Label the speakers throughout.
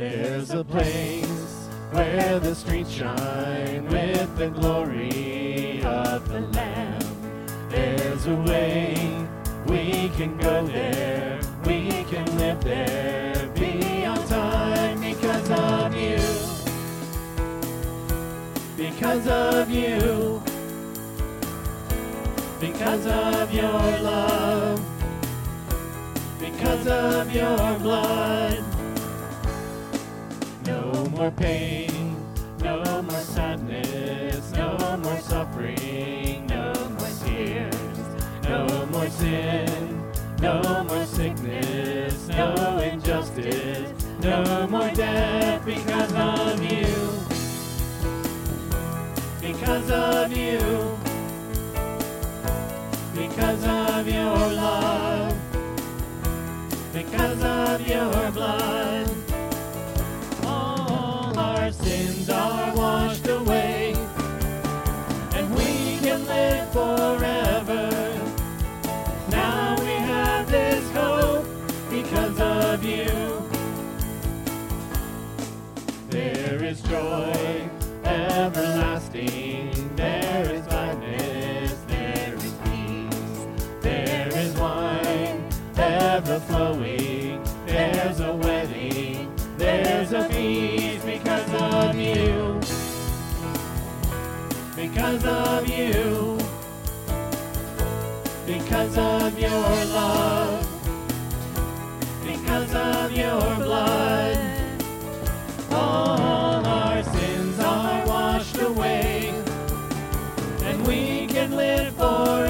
Speaker 1: There's a place where the streets shine with the glory of the Lamb. There's a way we can go there, we can live there beyond time because of you. Because of you. Because of your love. Because of your blood. No more pain, no more sadness, no more suffering, no more tears, no more sin, no more sickness, no injustice, no more death because of you. Because of you. Because of your love. Because of your blood. Because of you. Because of you. Because of your love. Because of your blood. All can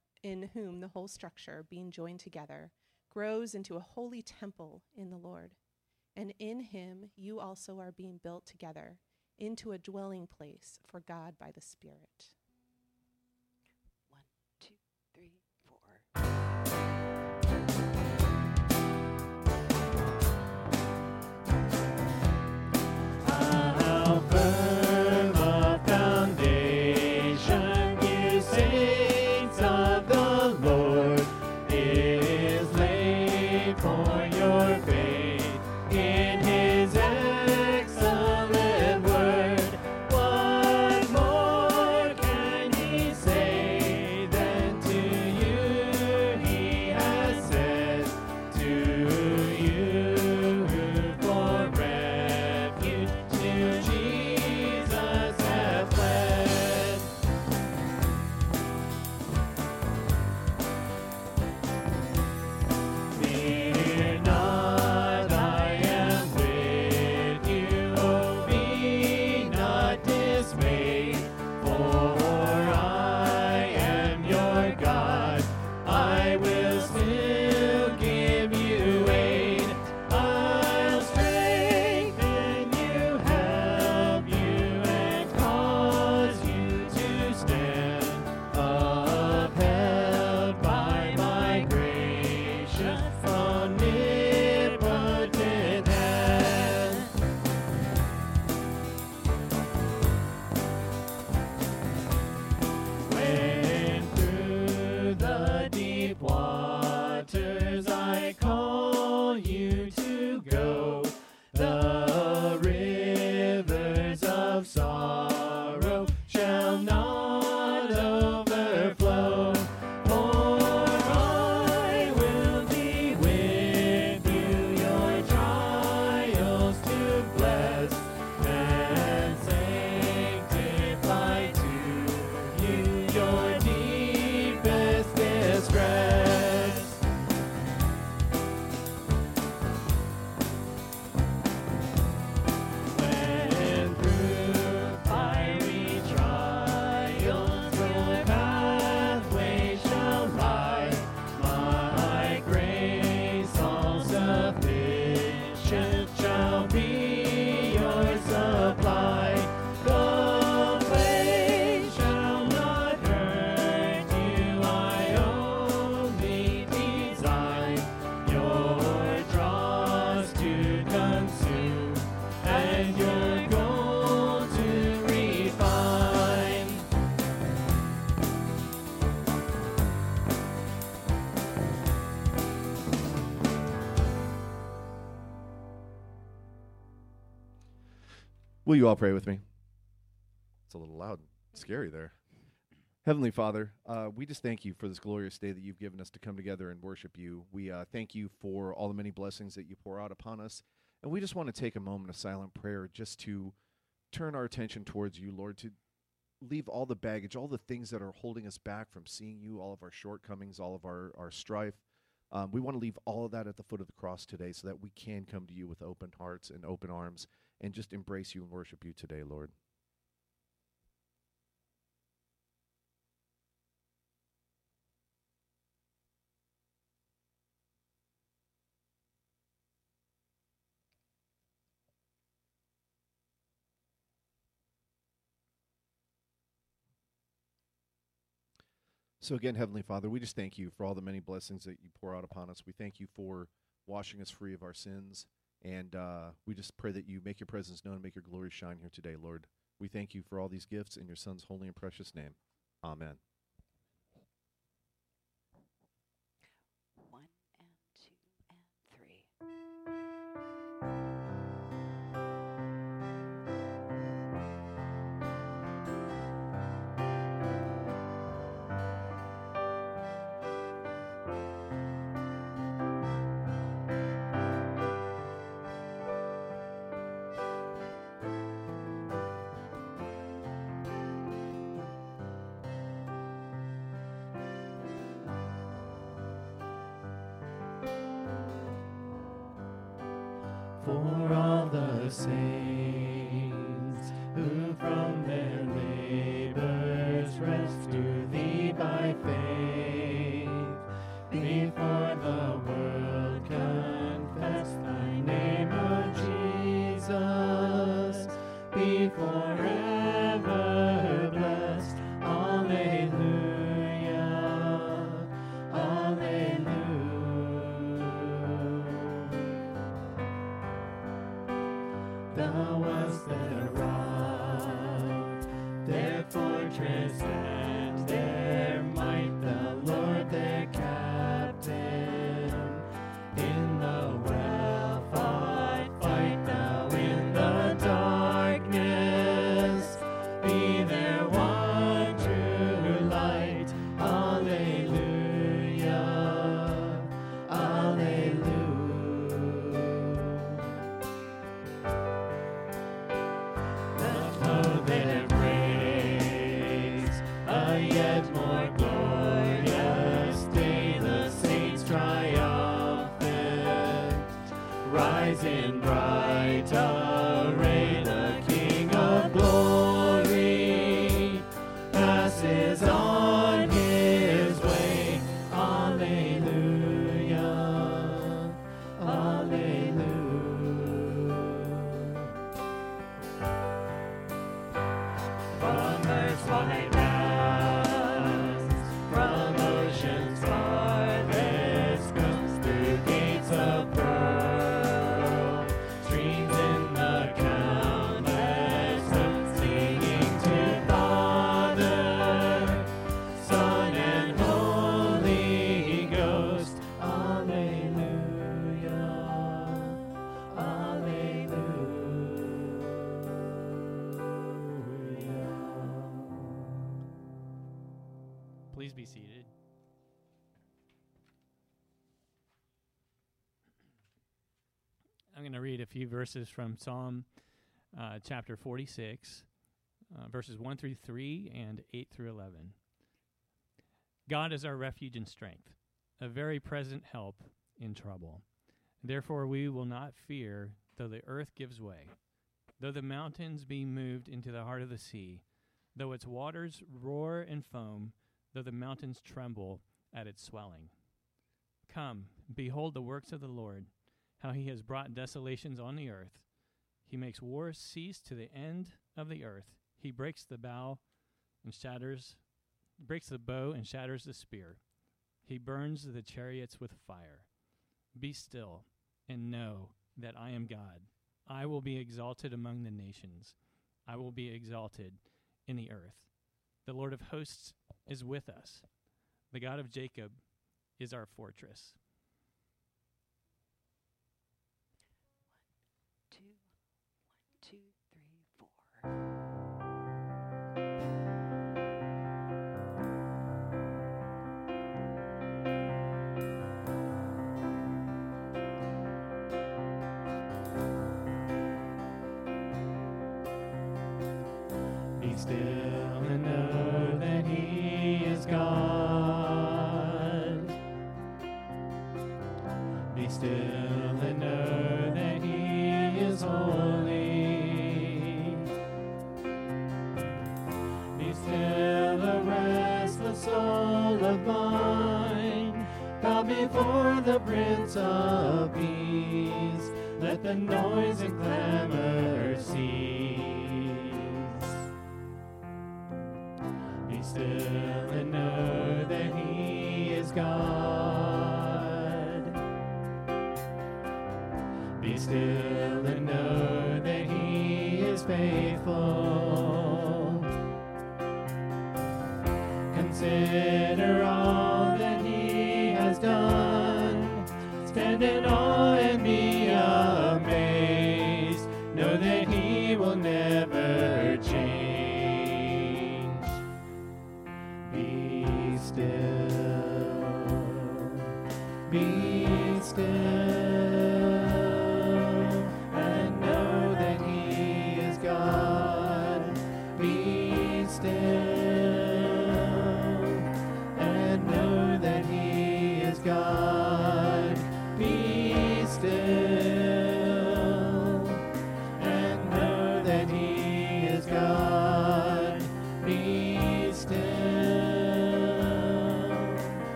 Speaker 2: in whom the whole structure, being joined together, grows into a holy temple in the Lord. And in him you also are being built together into a dwelling place for God by the Spirit.
Speaker 1: Will you all pray with me? It's a little loud and scary there. Heavenly Father, uh, we just thank you for this glorious day that you've given us to come together and worship you. We uh, thank you for all the many blessings that you pour out upon us. And we just want to take a moment of silent prayer just to turn our attention towards you, Lord, to leave all the baggage, all the things that are holding us back from seeing you, all of our shortcomings, all of our, our strife. Um, we want to leave all of that at the foot of the cross today so that we can come to you with open hearts and open arms and just embrace you and worship you today, Lord. So, again, Heavenly Father, we just thank you for all the many blessings that you pour out upon us. We thank you for washing us free of our sins. And uh, we just pray that you make your presence known and make your glory shine here today, Lord. We thank you for all these gifts in your Son's holy and precious name. Amen.
Speaker 3: Few verses from Psalm uh, chapter 46, uh, verses 1 through 3 and 8 through 11. God is our refuge and strength, a very present help in trouble. Therefore, we will not fear, though the earth gives way, though the mountains be moved into the heart of the sea, though its waters roar and foam though the mountains tremble at its swelling. Come, behold the works of the Lord, how he has brought desolations on the earth. He makes war cease to the end of the earth. He breaks the bow and shatters breaks the bow and shatters the spear. He burns the chariots with fire. Be still and know that I am God. I will be exalted among the nations. I will be exalted in the earth. The Lord of hosts is with us. The God of Jacob is our fortress.
Speaker 1: Noise and clamor. Be still and know that He is God. Be still and know that He is faithful.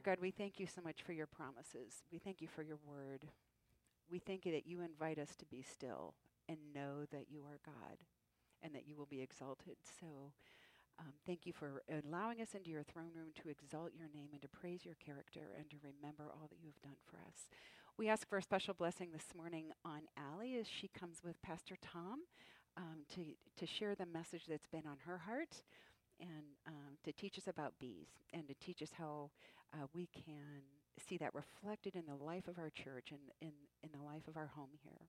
Speaker 1: God,
Speaker 4: we thank you so much for your promises. We thank you for your word. We thank you that you invite us to be still and know that you are God and that you will be exalted. So um, thank you for allowing us into your throne room to exalt your name and to praise your character and to remember all that you have done for us. We ask for a special blessing this morning on Allie as she comes with Pastor Tom um, to, to share the message that's been on her heart and um, to teach us about bees and to teach us how uh, we can see that reflected in the life of our church and in, in the life of our home here.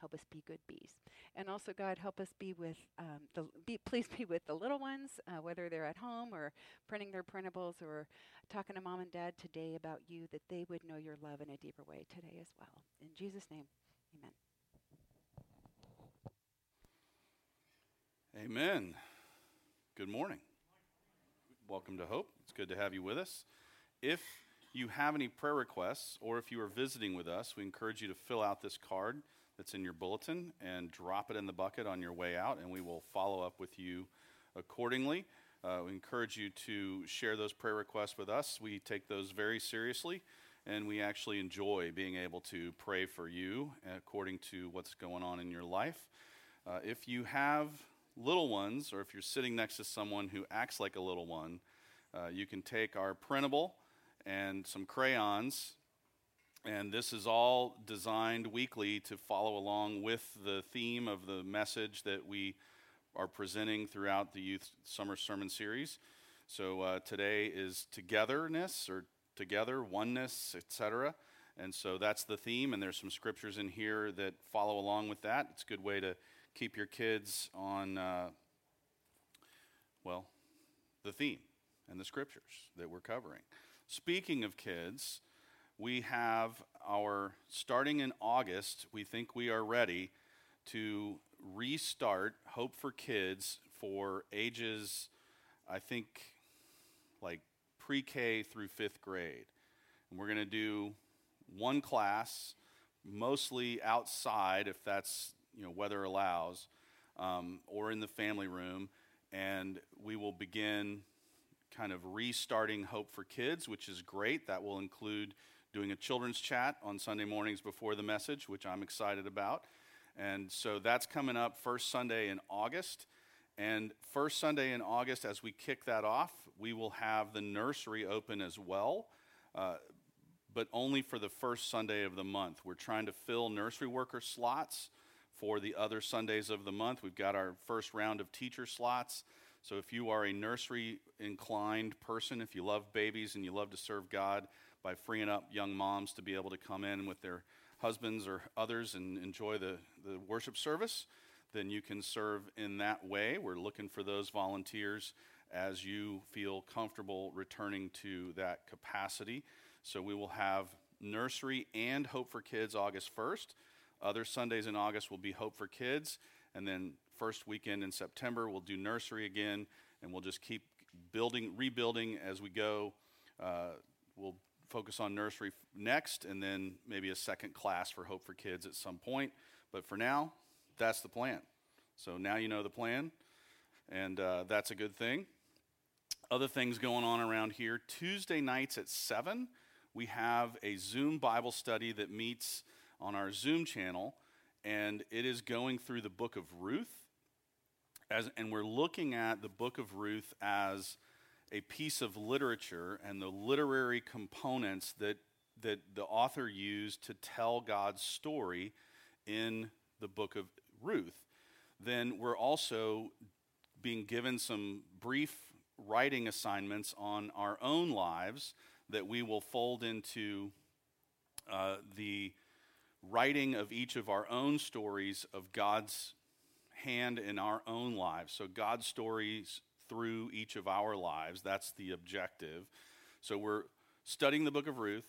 Speaker 4: Help us be good bees, and also God help us be with um, the be, please be with the little ones, uh, whether they're at home or printing their printables or talking to mom and dad today about you, that they would know your love in a deeper way today as well. In Jesus' name, Amen.
Speaker 5: Amen. Good morning. Welcome to Hope. It's good to have you with us. If you have any prayer requests or if you are visiting with us, we encourage you to fill out this card that's in your bulletin and drop it in the bucket on your way out, and we will follow up with you accordingly. Uh, we encourage you to share those prayer requests with us. We take those very seriously, and we actually enjoy being able to pray for you according to what's going on in your life. Uh, if you have little ones, or if you're sitting next to someone who acts like a little one, uh, you can take our printable and some crayons. And this is all designed weekly to follow along with the theme of the message that we are presenting throughout the Youth Summer Sermon Series. So uh, today is togetherness or together, oneness, etc. And so that's the theme, and there's some scriptures in here that follow along with that. It's a good way to keep your kids on, uh, well, the theme and the scriptures that we're covering. Speaking of kids, we have our, starting in August, we think we are ready to restart Hope for Kids for ages, I think, like pre K through fifth grade. And we're going to do one class, mostly outside if that's, you know, weather allows. um, or in the family room, and we will begin kind of restarting Hope for Kids, which is great. That will include doing a children's chat on Sunday mornings before the message, which I'm excited about. And so that's coming up first Sunday in August. And first Sunday in August, as we kick that off, we will have the nursery open as well, uh, but only for the first Sunday of the month. We're trying to fill nursery worker slots for the other Sundays of the month. We've got our first round of teacher slots. So if you are a nursery inclined person, if you love babies and you love to serve God by freeing up young moms to be able to come in with their husbands or others and enjoy the, the worship service, then you can serve in that way. We're looking for those volunteers as you feel comfortable returning to that capacity. So we will have nursery and Hope for Kids August 1st. Other Sundays in August will be Hope for Kids. And then first weekend in September, we'll do nursery again. And we'll just keep building, rebuilding as we go. Uh, we'll focus on nursery next, and then maybe a second class for Hope for Kids at some point. But for now, that's the plan. So now you know the plan, and uh, that's a good thing. Other things going on around here. Tuesday nights at 7, we have a Zoom Bible study that meets on our Zoom channel, and it is going through the book of Ruth. As, and we're looking at the book of Ruth as a piece of literature and the literary components that, that the author used to tell God's story in the book of Ruth, then we're also being given some brief writing assignments on our own lives that we will fold into uh, the writing of each of our own stories of God's hand in our own lives. So, God's stories through each of our lives. That's the objective. So, we're studying the book of Ruth,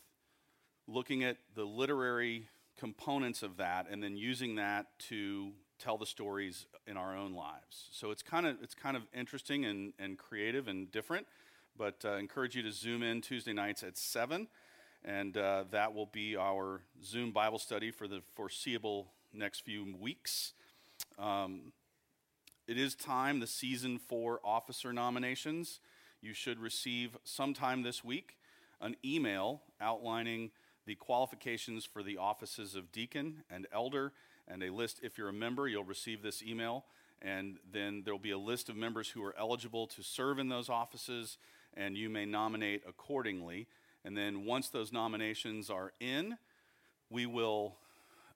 Speaker 5: looking at the literary components of that, and then using that to tell the stories in our own lives. So it's kind of it's kind of interesting and, and creative and different. But uh, encourage you to zoom in Tuesday nights at seven, and uh, that will be our Zoom Bible study for the foreseeable next few weeks. Um, it is time the season for officer nominations. You should receive sometime this week an email outlining the qualifications for the offices of deacon and elder and a list. If you're a member, you'll receive this email, and then there'll be a list of members who are eligible to serve in those offices, and you may nominate accordingly. And then once those nominations are in, we will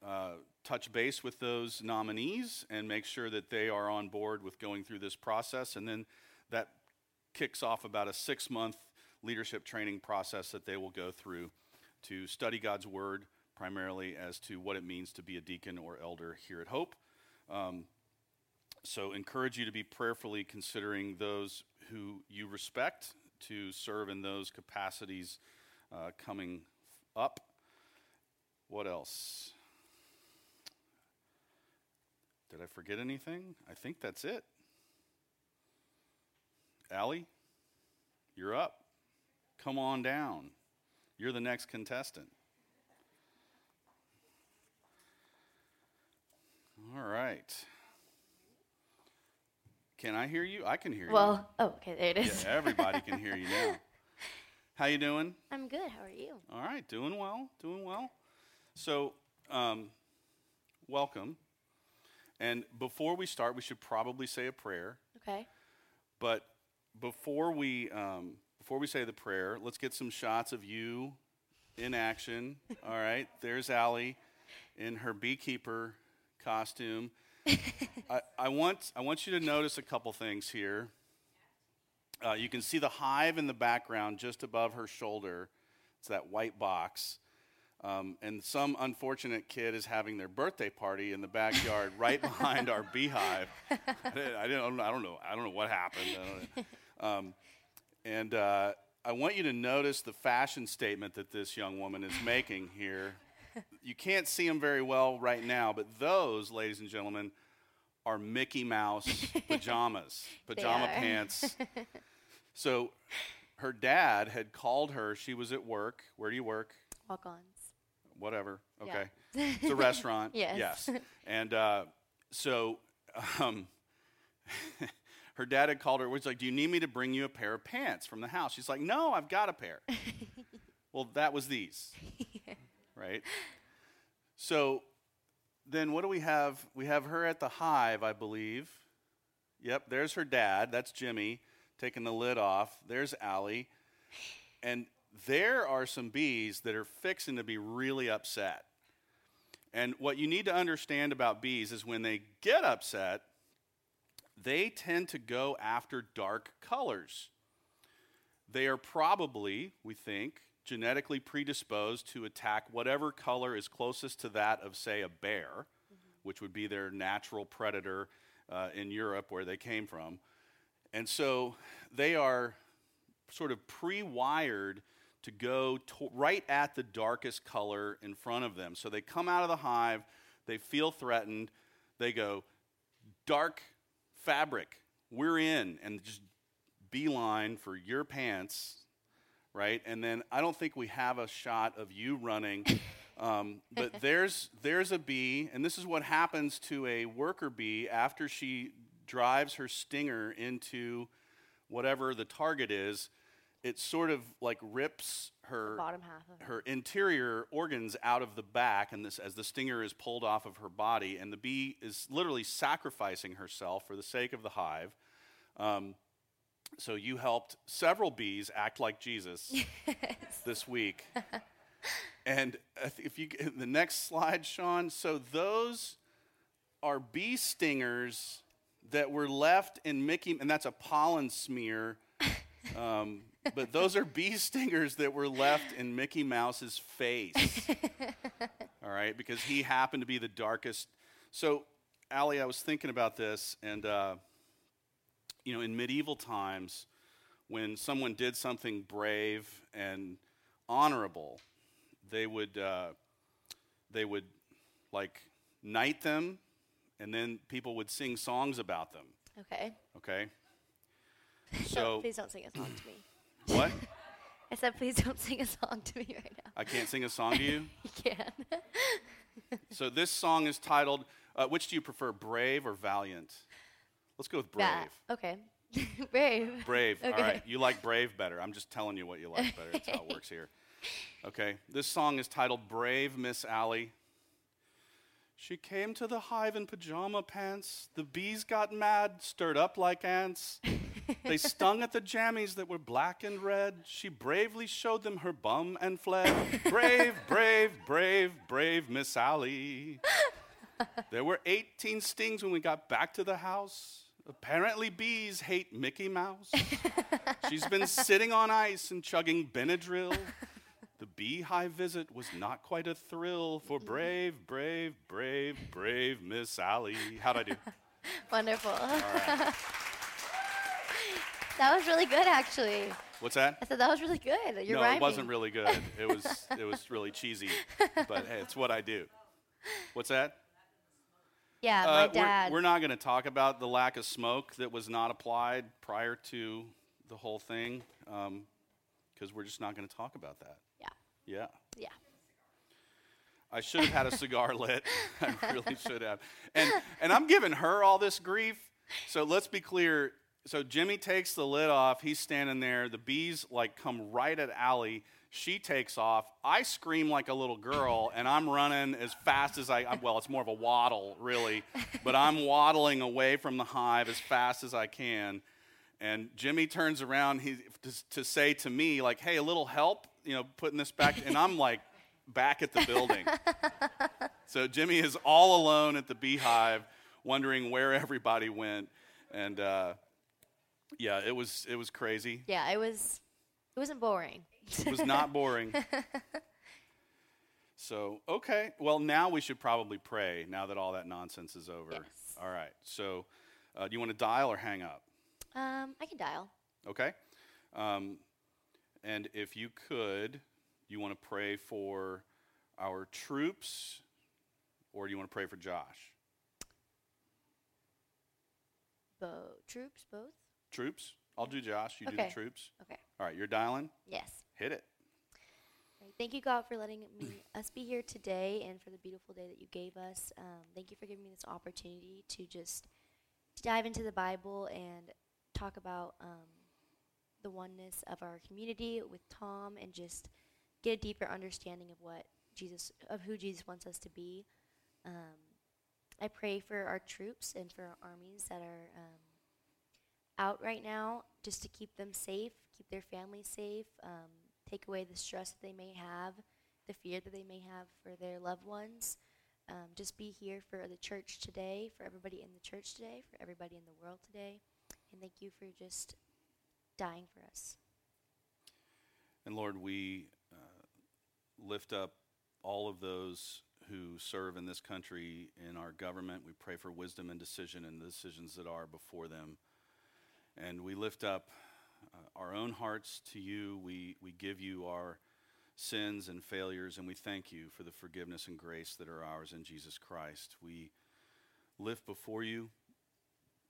Speaker 5: uh, touch base with those nominees and make sure that they are on board with going through this process. And then that kicks off about a six month leadership training process that they will go through to study God's Word primarily as to what it means to be a deacon or elder here at Hope. Um, so, encourage you to be prayerfully considering those who you respect to serve in those capacities uh, coming up. What else? Did I forget anything? I think that's it. Allie, you're up. Come on down. You're the next contestant. All right. Can I hear you? I can hear you.
Speaker 6: Well, oh, okay, there it is.
Speaker 5: Yeah, everybody can hear you now. How you doing?
Speaker 6: I'm good. How are you?
Speaker 5: All right, doing well, doing well. So, um, welcome. And before we start, we should probably say a prayer.
Speaker 6: Okay.
Speaker 5: But before we um, before we say the prayer, let's get some shots of you in action. All right, there's Allie in her beekeeper costume. I, I want I want you to notice a couple things here. Uh, you can see the hive in the background just above her shoulder. It's that white box. Um, and some unfortunate kid is having their birthday party in the backyard right behind our beehive. I, didn't, I, didn't, I don't know. I don't know what happened. Um, and uh, I want you to notice the fashion statement that this young woman is making here. You can't see them very well right now, but those, ladies and gentlemen, are Mickey Mouse pajamas, pajama pants. So her dad had called her. She was at work. Where do you work?
Speaker 6: Walk-ons.
Speaker 5: Whatever.
Speaker 6: Yeah.
Speaker 5: Okay. It's a restaurant.
Speaker 6: Yes.
Speaker 5: Yes. And uh, so um, her dad had called her. Was like, "Do you need me to bring you a pair of pants from the house?" She's like, "No, I've got a pair." well, that was these, right? So then, what do we have? We have her at the hive, I believe. Yep, there's her dad. That's Jimmy taking the lid off. There's Allie, and there are some bees that are fixing to be really upset. And what you need to understand about bees is when they get upset, they tend to go after dark colors. They are probably, we think, genetically predisposed to attack whatever color is closest to that of, say, a bear, which would be their natural predator uh, in Europe where they came from. And so they are sort of pre wired to go to right at the darkest color in front of them. So they come out of the hive, they feel threatened, they go, dark fabric, we're in, and just beeline for your pants, right? And then I don't think we have a shot of you running. Um, but there's there's a bee, and this is what happens to a worker bee after she drives her stinger into whatever the target is it sort of like rips her
Speaker 6: Bottom half of it.
Speaker 5: her interior organs out of the back and this as the stinger is pulled off of her body and the bee is literally sacrificing herself for the sake of the hive um, so you helped several bees act like jesus this week and if you the next slide sean so those are bee stingers that were left in mickey and that's a pollen smear um, but those are bee stingers that were left in Mickey Mouse's face. All right, because he happened to be the darkest. So, Allie, I was thinking about this, and uh, you know, in medieval times, when someone did something brave and honorable, they would uh, they would like knight them, and then people would sing songs about them.
Speaker 6: Okay.
Speaker 5: Okay. So
Speaker 6: please don't sing a song to me.
Speaker 5: what?
Speaker 6: I said, please don't sing a song to me right now.
Speaker 5: I can't sing a song to you.
Speaker 6: You can.
Speaker 5: So this song is titled. Uh, which do you prefer, brave or valiant? Let's go with brave.
Speaker 6: Okay. Brave.
Speaker 5: Brave. All
Speaker 6: Okay.
Speaker 5: right. You like brave better. I'm just telling you what you like better. That's how it works here. Okay. This song is titled Brave Miss Allie. She came to the hive in pajama pants. The bees got mad, stirred up like ants. They stung at the jammies that were black and red. She bravely showed them her bum and fled. Brave, brave, brave, brave Miss Allie. There were 18 stings when we got back to the house. Apparently, bees hate Mickey Mouse. She's been sitting on ice and chugging Benadryl. The beehive visit was not quite a thrill for brave, brave, brave, brave Miss Allie. How'd I do?
Speaker 6: Wonderful.
Speaker 5: Right.
Speaker 6: That was really good, actually.
Speaker 5: What's that?
Speaker 6: I said that was really good. You're
Speaker 5: no,
Speaker 6: rhyming.
Speaker 5: it wasn't really good. It was it was really cheesy, but hey, it's what I do. What's that?
Speaker 6: Yeah,
Speaker 5: Uh,
Speaker 6: my
Speaker 5: we're-
Speaker 6: dad.
Speaker 5: We're, not going to talk about the lack of smoke that was not applied prior to the whole thing, because we're just not going to talk about that.
Speaker 6: yeah.
Speaker 5: Yeah.
Speaker 6: Yeah.
Speaker 5: I should have had a cigar lit. I really should have. And and I'm giving her all this grief. So let's be clear. So Jimmy takes the lid off. He's standing there. The bees like come right at Allie. She takes off. I scream like a little girl, and I'm running as fast as I. Well, it's more of a waddle, really, but I'm waddling away from the hive as fast as I can. And Jimmy turns around he, to, to say to me, like, "Hey, a little help, you know, putting this back." And I'm like, back at the building. so Jimmy is all alone at the beehive, wondering where everybody went, and uh, yeah, it was it was crazy.
Speaker 6: Yeah, it was. It wasn't boring.
Speaker 5: It was not boring. so okay, well now we should probably pray. Now that all that nonsense is over.
Speaker 6: Yes.
Speaker 5: All right. So, uh, do you want to dial or hang up?
Speaker 6: Um, I can dial.
Speaker 5: Okay. Um, and if you could, you want to pray for our troops, or do you want to pray for Josh?
Speaker 6: Bo- troops, both.
Speaker 5: Troops? I'll do Josh. You do the troops.
Speaker 6: Okay.
Speaker 5: All right, you're dialing.
Speaker 6: Yes.
Speaker 5: Hit it.
Speaker 6: Thank you, God, for letting me us be here today and for the beautiful day that you gave us. Um, thank you for giving me this opportunity to just dive into the Bible and talk about um, the oneness of our community with Tom and just get a deeper understanding of what Jesus, of who Jesus wants us to be. Um, I pray for our troops and for our armies that are um, out right now, just to keep them safe, keep their families safe, um, take away the stress that they may have, the fear that they may have for their loved ones. Um, just be here for the church today, for everybody in the church today, for everybody in the world today. And thank you for just dying for us.
Speaker 5: And Lord, we uh, lift up all of those who serve in this country in our government. We pray for wisdom and decision and the decisions that are before them. And we lift up Uh, our own hearts to you. We, we give you our sins and failures, and we thank you for the forgiveness and grace that are ours in Jesus Christ. We lift before you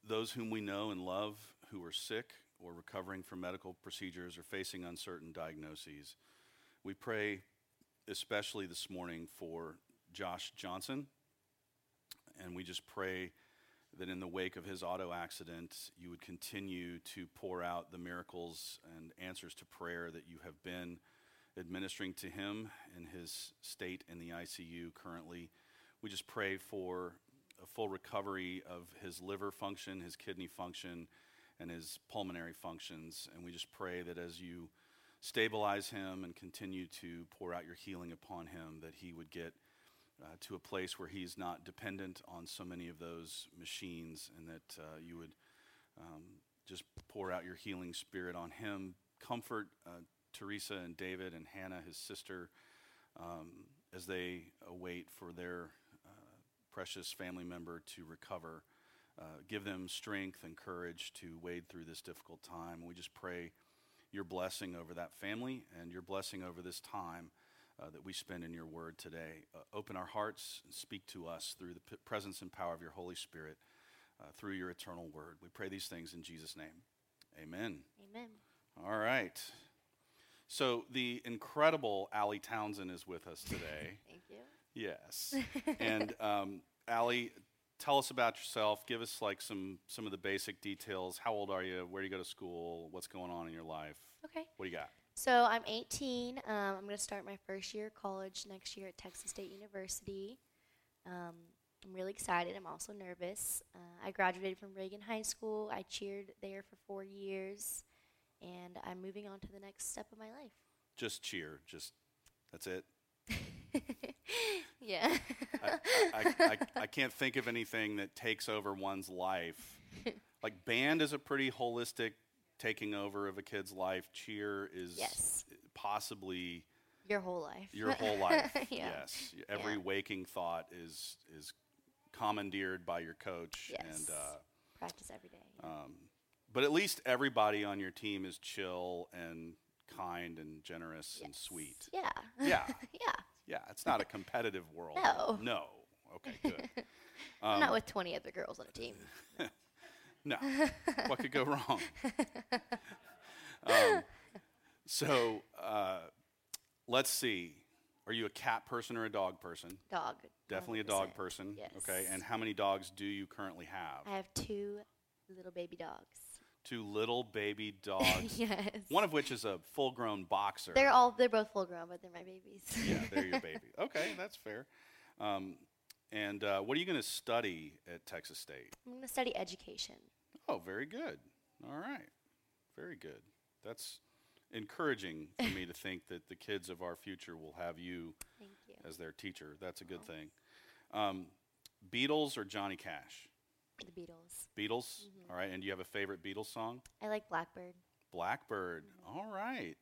Speaker 5: those whom we know and love who are sick or recovering from medical procedures or facing uncertain diagnoses. We pray especially this morning for Josh Johnson, and we just pray that in the wake of his auto accident, you would continue to pour out the miracles and answers to prayer that you have been administering to him in his state in the ICU currently. We just pray for a full recovery of his liver function, his kidney function, and his pulmonary functions. And we just pray that as you stabilize him and continue to pour out your healing upon him, that he would get uh, to a place where he's not dependent on so many of those machines, and that uh, you would um, just pour out your healing spirit on him. Comfort uh, Teresa and David and Hannah, his sister, um, as they await for their uh, precious family member to recover. Uh, give them strength and courage to wade through this difficult time. We just pray your blessing over that family and your blessing over this time uh, that we spend in your word today. Uh, open our hearts and speak to us through the p- presence and power of your Holy Spirit uh, through your eternal word. We pray these things in Jesus' name. Amen.
Speaker 6: Amen.
Speaker 5: All right. So the incredible Allie Townsend is with us today.
Speaker 6: Thank you.
Speaker 5: yes. And um, Allie, tell us about yourself. Give us like some some of the basic details. How old are you? Where do you go to school? What's going on in your life?
Speaker 6: Okay.
Speaker 5: What do you got?
Speaker 6: So I'm 18. Um, I'm going to start my first year of college next year at Texas State University. Um, I'm really excited. I'm also nervous. Uh, I graduated from Reagan High School. I cheered there for four years, and I'm moving on to the next step of my life.
Speaker 5: Just cheer. Just that's it.
Speaker 6: yeah.
Speaker 5: I, I, I, I can't think of anything that takes over one's life. Like band is a pretty holistic taking over of a kid's life. Cheer is
Speaker 6: Yes.
Speaker 5: possibly
Speaker 6: Your whole life.
Speaker 5: your whole life.
Speaker 6: yeah.
Speaker 5: Yes, every
Speaker 6: Yeah.
Speaker 5: waking thought is is commandeered by your coach,
Speaker 6: Yes.
Speaker 5: and uh,
Speaker 6: Practice every day. yeah.
Speaker 5: um, but at least everybody on your team is chill and kind and generous and sweet.
Speaker 6: Yeah.
Speaker 5: Yeah.
Speaker 6: yeah.
Speaker 5: Yeah, it's not a competitive world.
Speaker 6: No.
Speaker 5: No. Okay, good. Um,
Speaker 6: not with 20 other girls on a team.
Speaker 5: No. what could go wrong? um, so uh, let's see. Are you a cat person or a dog person?
Speaker 6: Dog.
Speaker 5: Definitely a dog person.
Speaker 6: Yes.
Speaker 5: Okay. And how many dogs do you currently have?
Speaker 6: I have two little baby dogs.
Speaker 5: Two little baby dogs.
Speaker 6: yes.
Speaker 5: One of which is a full-grown boxer.
Speaker 6: They're all they're both full grown, but they're my babies.
Speaker 5: yeah, they're your baby. Okay, that's fair. Um, and uh, what are you going to study at Texas State?
Speaker 6: I'm going to study education.
Speaker 5: Oh, very good. All right. Very good. That's encouraging for me to think that the kids of our future will have you
Speaker 6: Thank you.
Speaker 5: as their teacher. That's a good
Speaker 6: Oh.
Speaker 5: thing. Um, Beatles or Johnny Cash?
Speaker 6: The Beatles.
Speaker 5: Beatles.
Speaker 6: Mhm.
Speaker 5: All right. And do you have a favorite Beatles song?
Speaker 6: I like Blackbird.
Speaker 5: Blackbird.
Speaker 6: Mhm.
Speaker 5: All right.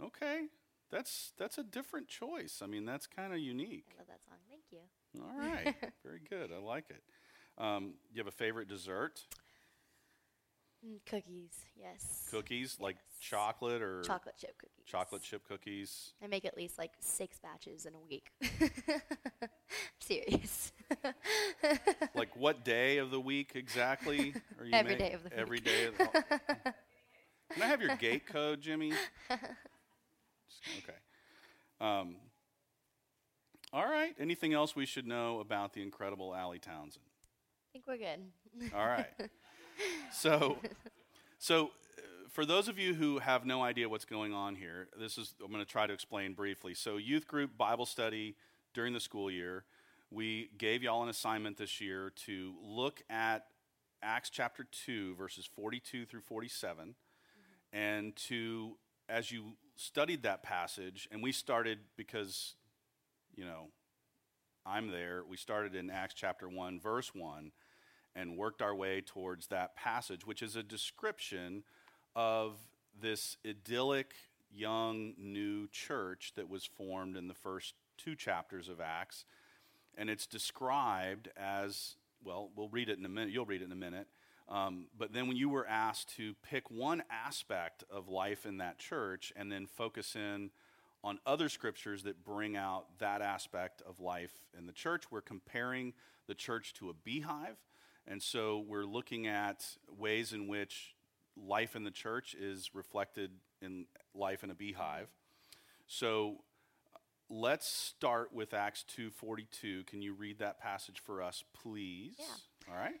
Speaker 5: Okay. That's that's a different choice. I mean, that's kind of unique.
Speaker 6: I love that song. Thank you.
Speaker 5: All right. Very good. I like it. Um, you have a favorite dessert?
Speaker 6: Mm, cookies. Yes.
Speaker 5: Cookies like
Speaker 6: Yes.
Speaker 5: chocolate or
Speaker 6: Chocolate chip cookies.
Speaker 5: chocolate chip cookies?
Speaker 6: I make at least like six batches in a week. Serious.
Speaker 5: like what day of the week exactly are you
Speaker 6: Every
Speaker 5: make-
Speaker 6: day of the
Speaker 5: every
Speaker 6: week.
Speaker 5: day of the Can I have your gate code, Jimmy? Okay. Um, all right. Anything else we should know about the incredible Allie Townsend?
Speaker 6: I think we're good.
Speaker 5: All right. So, so uh, for those of you who have no idea what's going on here, this is I'm going to try to explain briefly. So, youth group Bible study during the school year, we gave y'all an assignment this year to look at Acts chapter 2 verses 42 through 47 and to as you studied that passage and we started because you know I'm there, we started in Acts chapter 1 verse 1 and worked our way towards that passage, which is a description of this idyllic young new church that was formed in the first two chapters of Acts. And it's described as well, we'll read it in a minute, you'll read it in a minute. Um, but then when you were asked to pick one aspect of life in that church and then focus in on other scriptures that bring out that aspect of life in the church, we're comparing the church to a beehive and so we're looking at ways in which life in the church is reflected in life in a beehive. So let's start with Acts 2:42. Can you read that passage for us, please?
Speaker 6: Yeah.
Speaker 5: All right?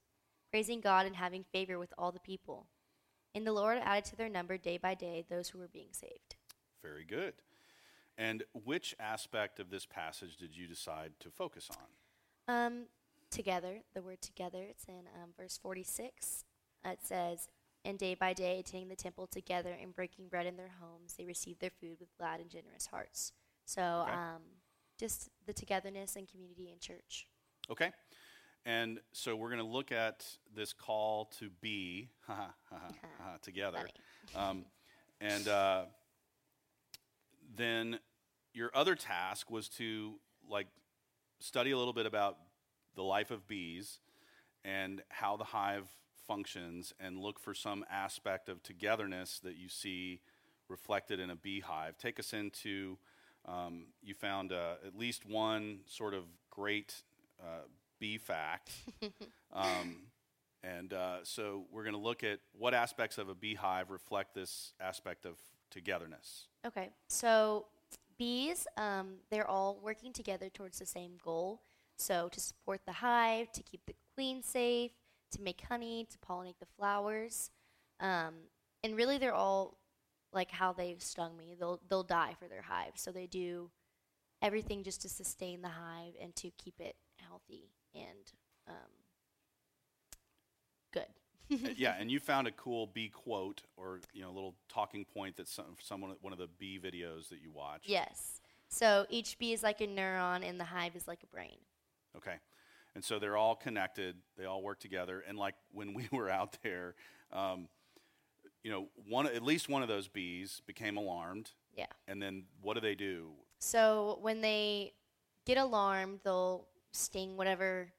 Speaker 6: praising God and having favor with all the people. And the Lord added to their number day by day those who were being saved.
Speaker 5: Very good. And which aspect of this passage did you decide to focus on?
Speaker 6: Um, together, the word together, it's in um, verse 46. it says, And day by day, attending the temple together and breaking bread in their homes, they received their food with glad and generous hearts. So,
Speaker 5: Okay.
Speaker 6: um, just the togetherness and community in church.
Speaker 5: Okay. And so we're going to look at this call to be together. Um, and uh, then your other task was to like study a little bit about the life of bees and how the hive functions and look for some aspect of togetherness that you see reflected in a beehive. Take us into, um, you found uh, at least one sort of great uh, bee fact. um, and uh, so we're going to look at what aspects of a beehive reflect this aspect of togetherness.
Speaker 6: Okay, so bees, um, they're all working together towards the same goal. So, to support the hive, to keep the queen safe, to make honey, to pollinate the flowers. Um, and really, they're all like how they've stung me. They'll, they'll die for their hive. So, they do everything just to sustain the hive and to keep it healthy and um, good.
Speaker 5: Uh, yeah, and you found a cool bee quote or you know a little talking point that some someone one of the bee videos that you watched.
Speaker 6: Yes. So each bee is like a neuron, and the hive is like a brain.
Speaker 5: Okay. And so they're all connected. They all work together. And like when we were out there, um, you know, one at least one of those bees became alarmed.
Speaker 6: Yeah.
Speaker 5: And then what do they do?
Speaker 6: So when they get alarmed, they'll sting whatever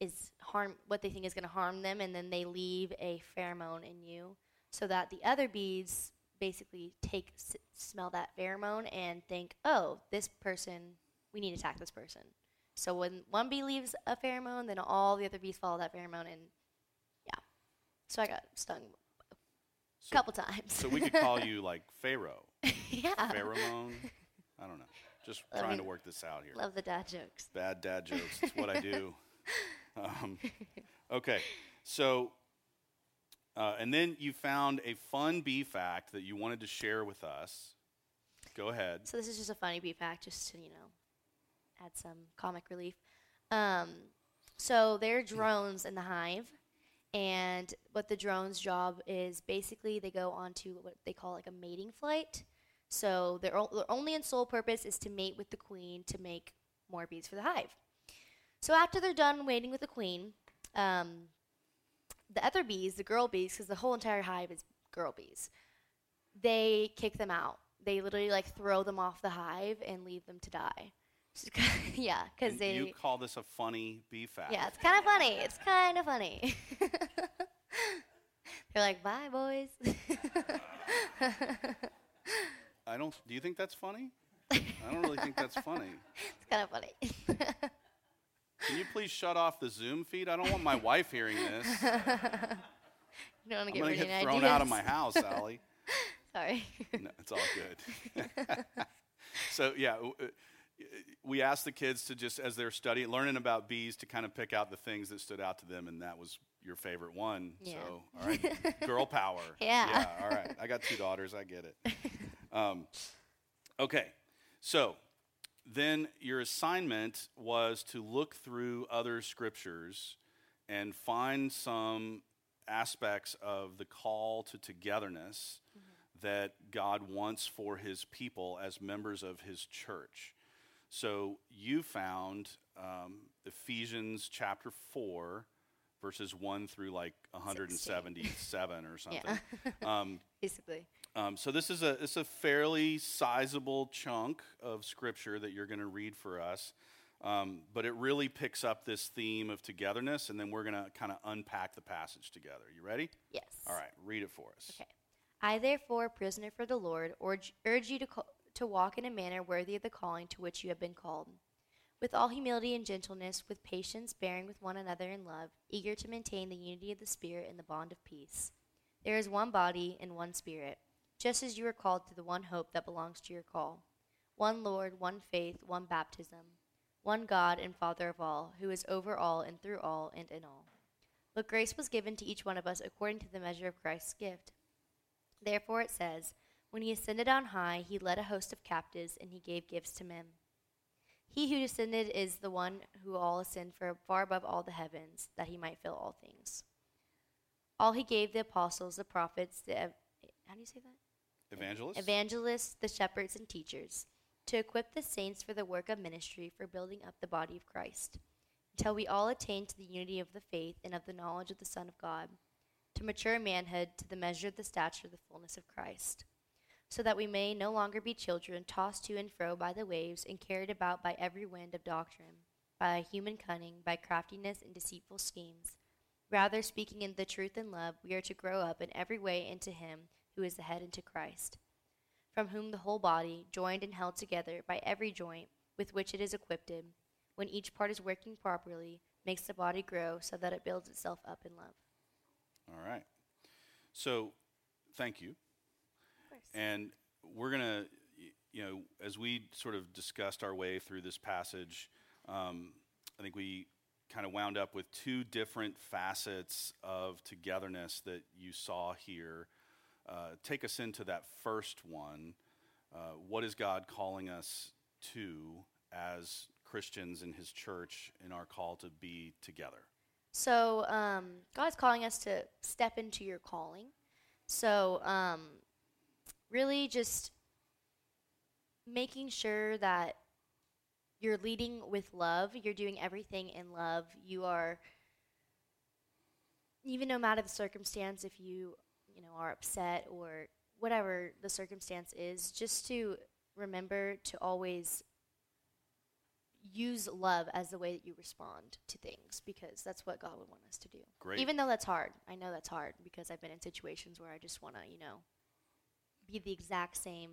Speaker 6: is harm what they think is going to harm them, and then they leave a pheromone in you, so that the other bees basically take s- smell that pheromone and think, oh, this person, we need to attack this person. So when one bee leaves a pheromone, then all the other bees follow that pheromone, and yeah. So I got stung a
Speaker 5: So,
Speaker 6: couple times.
Speaker 5: so we could call you like Pharaoh,
Speaker 6: yeah.
Speaker 5: pheromone. I don't know. Just trying to work this out here.
Speaker 6: Love the dad jokes.
Speaker 5: Bad dad jokes. It's what I do. Um, okay, so uh, and then you found a fun bee fact that you wanted to share with us. Go ahead.
Speaker 6: So this is just a funny bee fact, just to you know, add some comic relief. Um, so there are drones in the hive, and what the drone's job is basically they go on to what they call like a mating flight. So their, o- their only and sole purpose is to mate with the queen to make more bees for the hive. So after they're done waiting with the queen, um, the other bees, the girl bees, because the whole entire hive is girl bees, they kick them out. They literally like throw them off the hive and leave them to die. Yeah, because they.
Speaker 5: you call this a funny bee fact.
Speaker 6: yeah, it's kind of funny. It's kind of funny. They're like, bye, boys.
Speaker 5: I don't. Do you think that's funny? I don't really think that's funny.
Speaker 6: It's kind of funny.
Speaker 5: Can you please shut off the Zoom feed? I don't want my wife hearing this.
Speaker 6: you don't want to
Speaker 5: I'm
Speaker 6: get of
Speaker 5: get thrown out of my house, Allie.
Speaker 6: Sorry.
Speaker 5: no, it's all good. so yeah, uh, we asked the kids to just as they're studying, learning about bees, to kind of pick out the things that stood out to them, and that was your favorite one.
Speaker 6: Yeah.
Speaker 5: So all right, girl power.
Speaker 6: Yeah.
Speaker 5: Yeah. All right. I got two daughters. I get it. Um, okay. So then your assignment was to look through other scriptures and find some aspects of the call to togetherness that God wants for his people as members of his church. So you found um, Ephesians chapter 4, verses 1 through like 177 or something. Um,
Speaker 6: Basically.
Speaker 5: Um, so this is a this is a fairly sizable chunk of scripture that you're going to read for us, um, but it really picks up this theme of togetherness, and then we're going to kind of unpack the passage together. You ready?
Speaker 6: Yes.
Speaker 5: All right, read it for us.
Speaker 6: Okay. I, therefore, prisoner for the Lord, urge, urge you to, co- to walk in a manner worthy of the calling to which you have been called, with all humility and gentleness, with patience, bearing with one another in love, eager to maintain the unity of the Spirit in the bond of peace. There is one body and one Spirit, just as you were called to the one hope that belongs to your call one Lord, one faith, one baptism, one God and Father of all, who is over all and through all and in all. But grace was given to each one of us according to the measure of Christ's gift. Therefore it says, When he ascended on high, he led a host of captives, and he gave gifts to men. He who descended is the one who all ascend for far above all the heavens, that he might fill all things. All he gave the apostles, the prophets, the ev- how do you say that?
Speaker 5: Evangelist.
Speaker 6: Evangelists, the shepherds, and teachers, to equip the saints for the work of ministry for building up the body of Christ, until we all attain to the unity of the faith and of the knowledge of the Son of God, to mature manhood to the measure of the stature of the fullness of Christ, so that we may no longer be children tossed to and fro by the waves and carried about by every wind of doctrine, by human cunning, by craftiness and deceitful schemes. Rather, speaking in the truth and love, we are to grow up in every way into Him who is the head, into Christ, from whom the whole body, joined and held together by every joint with which it is equipped, when each part is working properly, makes the body grow so that it builds itself up in love.
Speaker 5: All right. So, thank you. And we're going to, you know, as we sort of discussed our way through this passage, um, I think we kind of wound up with two different facets of togetherness that you saw here. Uh, take us into that first one. Uh, what is God calling us to as Christians in His church in our call to be together?
Speaker 6: So um, God's calling us to step into your calling. So um, really, just making sure that you're leading with love. You're doing everything in love. You are, even no matter the circumstance, if you you know are upset or whatever the circumstance is, just to remember to always use love as the way that you respond to things because that's what God would want us to do.
Speaker 5: Great.
Speaker 6: Even though that's hard. I know that's hard because I've been in situations where I just want to, you know, be the exact same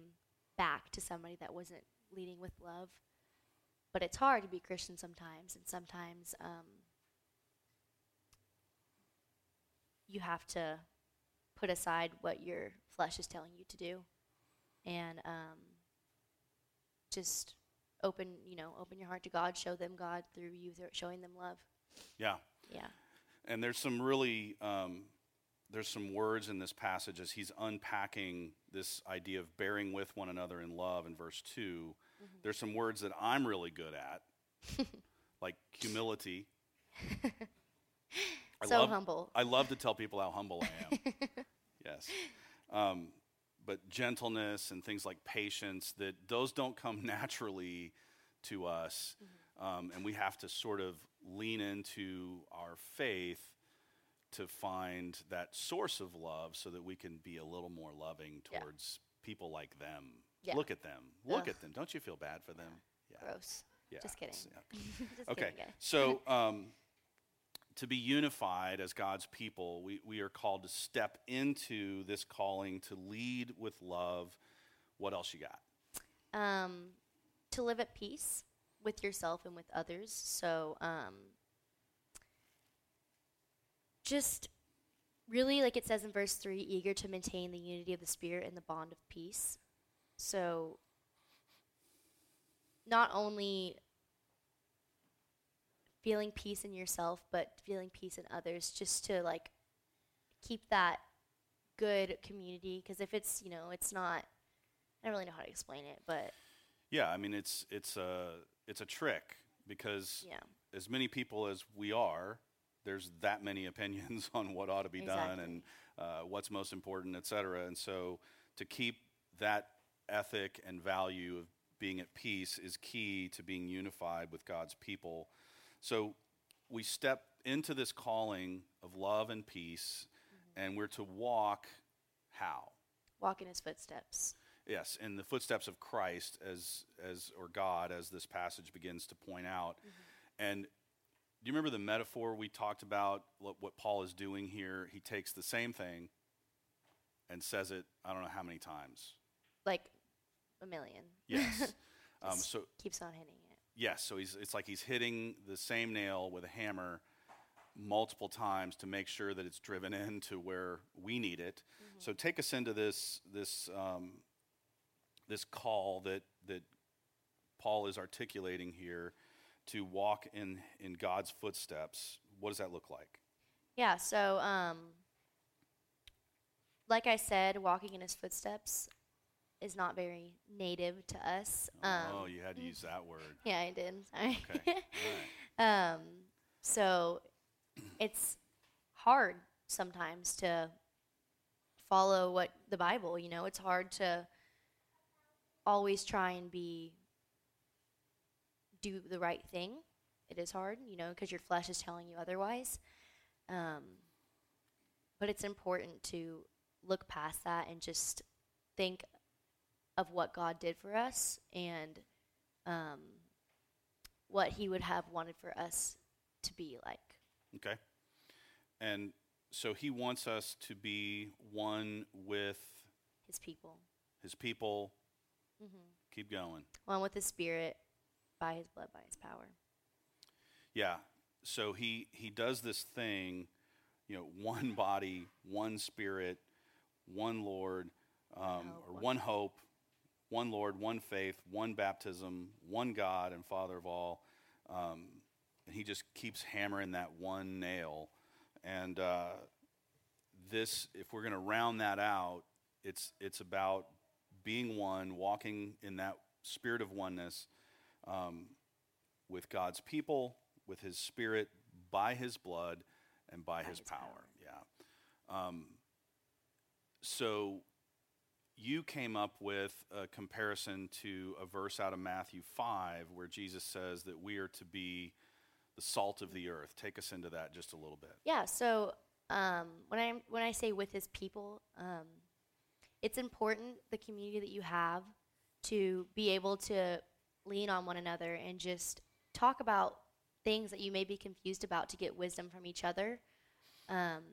Speaker 6: back to somebody that wasn't leading with love. But it's hard to be Christian sometimes, and sometimes um, you have to put aside what your flesh is telling you to do and um, just open you know open your heart to god show them god through you through showing them love
Speaker 5: Yeah.
Speaker 6: yeah
Speaker 5: And there's some really um, there's some words in this passage as he's unpacking this idea of bearing with one another in love in verse 2 There's some words that I'm really good at, like humility. I
Speaker 6: so
Speaker 5: love,
Speaker 6: humble
Speaker 5: I love to tell people how humble I am. yes. Um, but gentleness and things like patience, that those don't come naturally to us. Um, and we have to sort of lean into our faith to find that source of love so that we can be a little more loving
Speaker 6: Yeah.
Speaker 5: towards people like them.
Speaker 6: Yeah.
Speaker 5: Look at them. Look
Speaker 6: Ugh.
Speaker 5: at them. Don't you feel bad for them? Yeah.
Speaker 6: gross
Speaker 5: Yeah.
Speaker 6: Just kidding.
Speaker 5: yeah.
Speaker 6: Just
Speaker 5: Okay.
Speaker 6: kidding.
Speaker 5: So, um, to be unified as God's people, we, we are called to step into this calling to lead with love. What else you got?
Speaker 6: um, to live at peace with yourself and with others. So, um, just really, like it says in verse 3, eager to maintain the unity of the Spirit and the bond of peace. So, not only feeling peace in yourself, but feeling peace in others, just to like keep that good community. Because if it's, you know, it's not, I don't really know how to explain it, but
Speaker 5: Yeah, I mean it's it's a it's a trick because
Speaker 6: yeah.
Speaker 5: as many people as we are, there's that many opinions on what ought to be done and uh, what's most important, et cetera. And so to keep that ethic and value of being at peace is key to being unified with God's people. So we step into this calling of love and peace, and we're to walk how?
Speaker 6: Walk in his footsteps.
Speaker 5: Yes, in the footsteps of Christ as as or God as this passage begins to point out. And do you remember the metaphor we talked about what, what Paul is doing here? He takes the same thing and says it I don't know how many times.
Speaker 6: Like a million.
Speaker 5: Yes. um, so
Speaker 6: keeps on hitting it.
Speaker 5: Yes, so he's it's like he's hitting the same nail with a hammer multiple times to make sure that it's driven into where we need it. So take us into this this um, this call that that Paul is articulating here to walk in in God's footsteps. What does that look like?
Speaker 6: Yeah, so um like I said, walking in his footsteps is not very native to us. Um,
Speaker 5: oh, you had to use that word.
Speaker 6: Yeah, I did. Sorry.
Speaker 5: Okay. All
Speaker 6: um, so it's hard sometimes to follow what the Bible, you know, it's hard to always try and be do the right thing. It is hard, you know, because your flesh is telling you otherwise. Um, but it's important to look past that and just think of what God did for us and um, what He would have wanted for us to be like.
Speaker 5: Okay. And so he wants us to be one with
Speaker 6: His people,
Speaker 5: his people.
Speaker 6: mm-hmm.
Speaker 5: Keep going.
Speaker 6: one with His Spirit, by His blood, by His power.
Speaker 5: Yeah. So he he does this thing, you know, one body, one spirit, one Lord, um, or
Speaker 6: one
Speaker 5: hope, one Lord, one faith, one baptism, one God and Father of all. Um, and he just keeps hammering that one nail. And uh, this, if we're going to round that out, it's it's about being one, walking in that spirit of oneness. Um, with God's people, with His Spirit, by His blood, and by,
Speaker 6: By
Speaker 5: His,
Speaker 6: his
Speaker 5: power.
Speaker 6: power.
Speaker 5: Yeah. Um, so you came up with a comparison to a verse out of Matthew 5 where Jesus says that we are to be the salt of the earth. Take us into that just a little bit.
Speaker 6: Yeah. So um, when I when I say with His people, um, it's important the community that you have to be able to lean on one another and just talk about things that you may be confused about to get wisdom from each other. Um,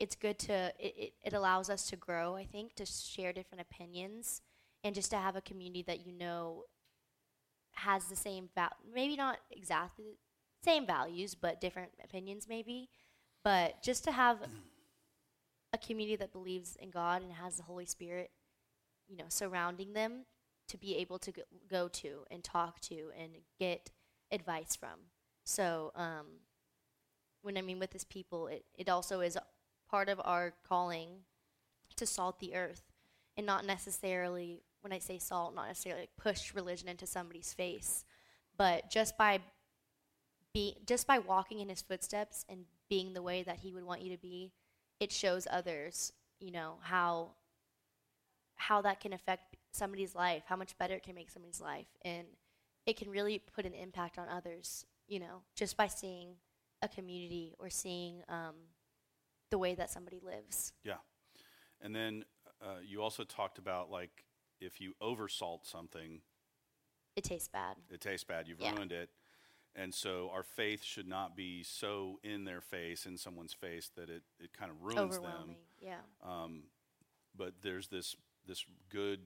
Speaker 6: it's good to it, it, allows us to grow. I think to share different opinions and just to have a community that you know has the same val- maybe not exactly the same values but different opinions maybe but just to have a community that believes in God and has the Holy Spirit, you know, surrounding them to be able to go, go to and talk to and get advice from. So, um, when I mean with this people, it, it also is part of our calling to salt the earth and not necessarily, when I say salt, not necessarily like push religion into somebody's face, but just by be just by walking in his footsteps and being the way that he would want you to be, it shows others, you know, how how that can affect somebody's life, how much better it can make somebody's life, and it can really put an impact on others, you know, just by seeing a community or seeing um, the way that somebody lives.
Speaker 5: Yeah. And then uh, you also talked about like if you oversalt something,
Speaker 6: It tastes bad.
Speaker 5: It tastes bad. You've
Speaker 6: Yeah.
Speaker 5: ruined it. And so our faith should not be so in their face, in someone's face, that it, it kind of ruins them.
Speaker 6: Overwhelming. Yeah.
Speaker 5: Um, but there's this this good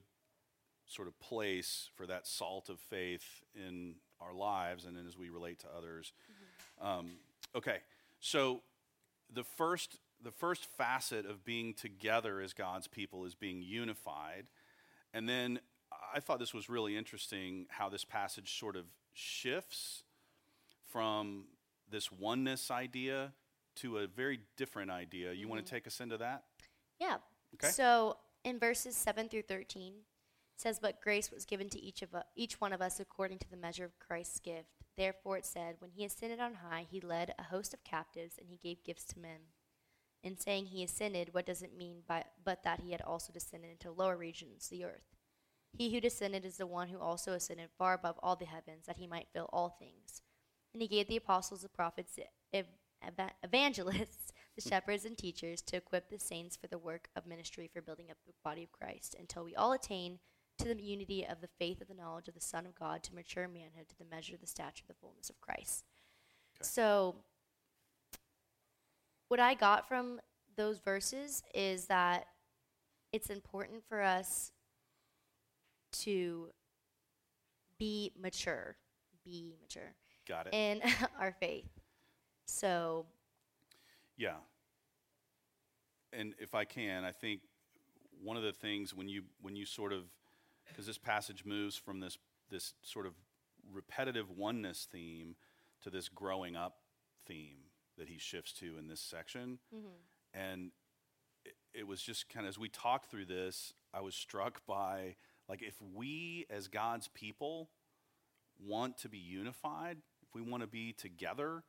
Speaker 5: sort of place for that salt of faith in our lives and then as we relate to others. Um, okay, so the first the first facet of being together as God's people is being unified, and then I thought this was really interesting how this passage sort of shifts from this oneness idea to a very different idea. You want to mm-hmm. take us into that?
Speaker 6: Yeah.
Speaker 5: Okay.
Speaker 6: So in verses 7 through 13, it says, But grace was given to each of u- each one of us according to the measure of Christ's gift. Therefore it said, When he ascended on high, he led a host of captives, and he gave gifts to men. In saying he ascended, what does it mean by, but that he had also descended into lower regions, the earth? He who descended is the one who also ascended far above all the heavens, that he might fill all things. And he gave the apostles, the prophets, ev- eva- evangelists, the shepherds, and teachers to equip the saints for the work of ministry for building up the body of Christ, until we all attain to the unity of the faith of the knowledge of the Son of God, to mature manhood, to the measure of the stature of the fullness of Christ.
Speaker 5: Okay.
Speaker 6: So, what I got from those verses is that it's important for us to be mature, be mature
Speaker 5: Got it.
Speaker 6: in our faith. So,
Speaker 5: Yeah. And if I can, I think one of the things when you when you sort of because this passage moves from this this sort of repetitive oneness theme to this growing up theme that he shifts to in this section. And it, it was just kind of as we talked through this, I was struck by like if we as God's people want to be unified, if we want to be together,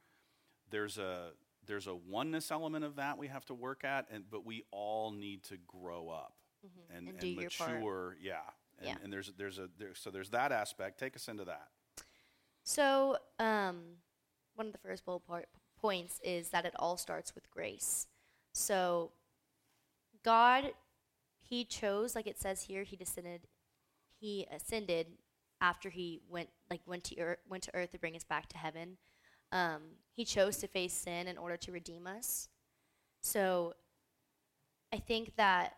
Speaker 5: there's a there's a oneness element of that we have to work at, and but we all need to grow up and,
Speaker 6: And your part.
Speaker 5: mature. Yeah, and,
Speaker 6: Yeah.
Speaker 5: and there's there's a there, so there's that aspect. Take us into that.
Speaker 6: so um, one of the first bullet points is that it all starts with grace. So, God, He chose, like it says here, He descended, He ascended after He went, like went to earth, went to earth to bring us back to heaven. Um, he chose to face sin in order to redeem us. So, I think that,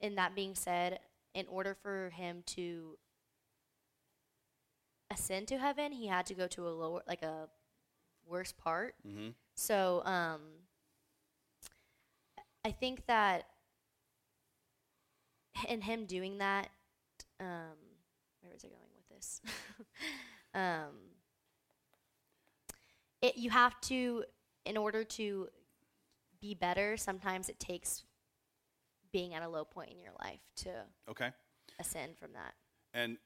Speaker 6: in that being said, in order for Him to ascend to heaven, he had to go to a lower, like a worse part.
Speaker 5: Mm-hmm.
Speaker 6: So, um, I think that in him doing that, um, where was I going with this? um, it you have to, in order to be better. Sometimes it takes being at a low point in your life to
Speaker 5: Okay.
Speaker 6: ascend from that.
Speaker 5: And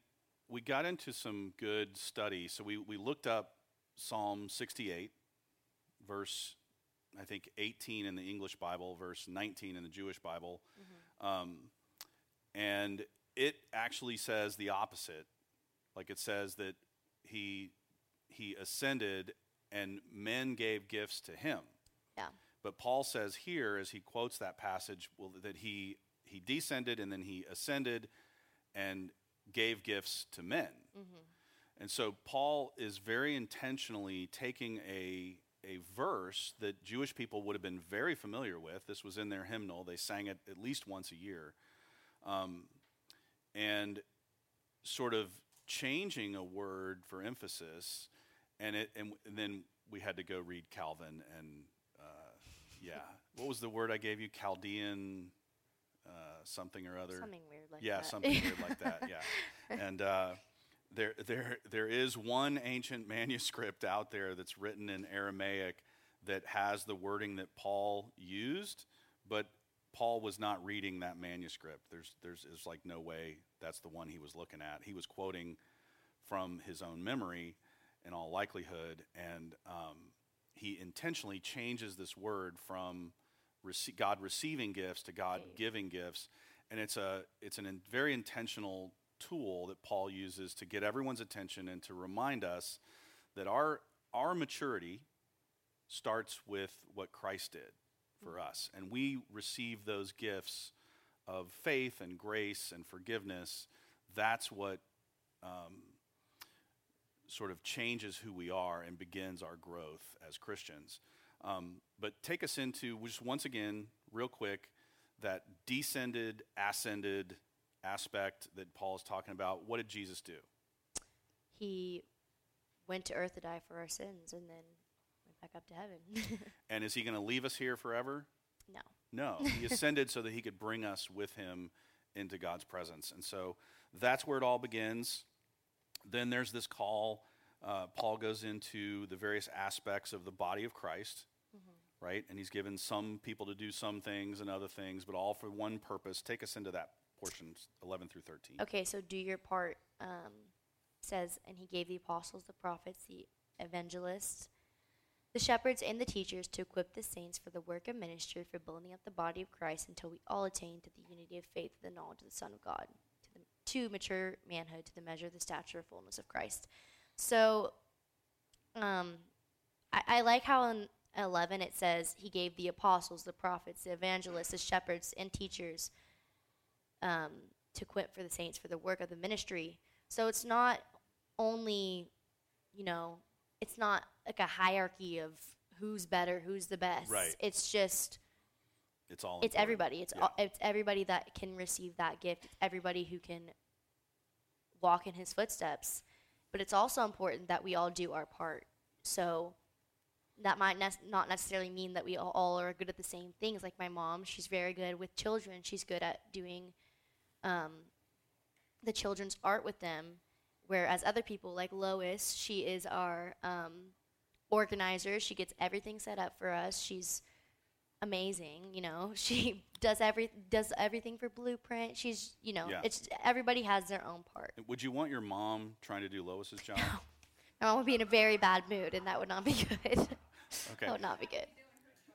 Speaker 5: we got into some good study. So we, we looked up Psalm 68, verse, I think, 18 in the English Bible, verse 19 in the Jewish Bible. Um, and it actually says the opposite. Like it says that he, he ascended and men gave gifts to him.
Speaker 6: Yeah.
Speaker 5: But Paul says here, as he quotes that passage, well, that he, he descended and then he ascended and gave gifts to men. And so Paul is very intentionally taking a, a verse that Jewish people would have been very familiar with. This was in their hymnal, they sang it at least once a year. Um, and sort of changing a word for emphasis. And, it, and, and then we had to go read Calvin and uh, yeah. What was the word I gave you? Chaldean uh, something or other.
Speaker 6: Something weird like
Speaker 5: yeah,
Speaker 6: that.
Speaker 5: something weird like that. Yeah, and uh, there, there, there is one ancient manuscript out there that's written in Aramaic that has the wording that Paul used, but Paul was not reading that manuscript. There's, there's, there's like no way that's the one he was looking at. He was quoting from his own memory, in all likelihood, and um, he intentionally changes this word from rece- God receiving gifts to God giving gifts, and it's a it's an in, very intentional tool that Paul uses to get everyone's attention and to remind us that our our maturity starts with what Christ did for us, and we receive those gifts of faith and grace and forgiveness. That's what um, sort of changes who we are and begins our growth as Christians. Um, but take us into just once again, real quick, that descended, ascended aspect that Paul is talking about. What did Jesus do?
Speaker 6: He went to earth to die for our sins and then went back up to heaven.
Speaker 5: And is he going to leave us here forever?
Speaker 6: no.
Speaker 5: No, he ascended so that he could bring us with him into God's presence. And so that's where it all begins. Then there's this call. Uh, Paul goes into the various aspects of the body of Christ, right? And he's given some people to do some things and other things, but all for one purpose. Take us into that portions 11 through 13.
Speaker 6: Okay, so do your part. Um, says, and he gave the apostles, the prophets, the evangelists, the shepherds, and the teachers to equip the saints for the work of ministry for building up the body of Christ until we all attain to the unity of faith the knowledge of the Son of God, to, the, to mature manhood, to the measure of the stature of fullness of Christ. So, um, I, I like how in 11 it says he gave the apostles, the prophets, the evangelists, the shepherds, and teachers um, to quit for the saints for the work of the ministry. So it's not only, you know, it's not like a hierarchy of who's better, who's the best.
Speaker 5: Right.
Speaker 6: It's just
Speaker 5: It's all
Speaker 6: it's
Speaker 5: important.
Speaker 6: everybody. It's
Speaker 5: Yeah.
Speaker 6: all, it's everybody that can receive that gift. It's everybody who can walk in his footsteps. But it's also important that we all do our part. So that might nec- not necessarily mean that we all, all are good at the same things. Like my mom, she's very good with children. She's good at doing um, the children's art with them. Whereas other people, like Lois, she is our um, organizer. She gets everything set up for us. She's amazing. You know, she does every does everything for Blueprint. She's you know,
Speaker 5: Yeah.
Speaker 6: it's everybody has their own part.
Speaker 5: Would you want your mom trying to do Lois's job? No.
Speaker 6: My mom would be in a very bad mood, and that would not be good.
Speaker 5: Okay.
Speaker 6: that would not be good.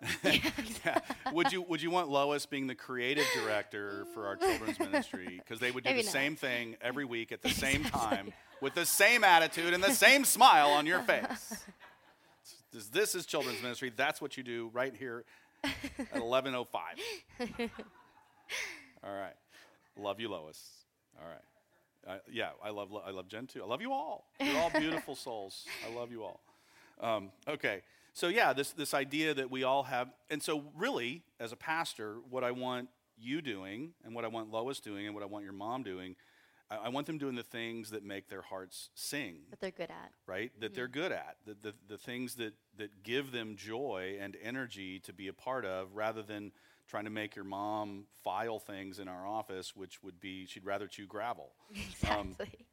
Speaker 5: yeah. Would you Would you want Lois being the creative director for our children's ministry? Because they would do
Speaker 6: Maybe
Speaker 5: the
Speaker 6: not.
Speaker 5: same thing every week at the same time with the same attitude and the same smile on your face. This, this is children's ministry. That's what you do right here at 11:05. All right. Love you, Lois. All right. Uh, yeah, I love I love Jen too. I love you all. You're all beautiful souls. I love you all. Um, okay, so yeah, this this idea that we all have, and so really, as a pastor, what I want you doing, and what I want Lois doing, and what I want your mom doing, I, I want them doing the things that make their hearts sing,
Speaker 6: That they're good at.
Speaker 5: right? That they're good at, the, the the things that that give them joy and energy to be a part of, rather than trying to make your mom file things in our office, which would be she'd rather chew gravel. Um,
Speaker 6: Exactly.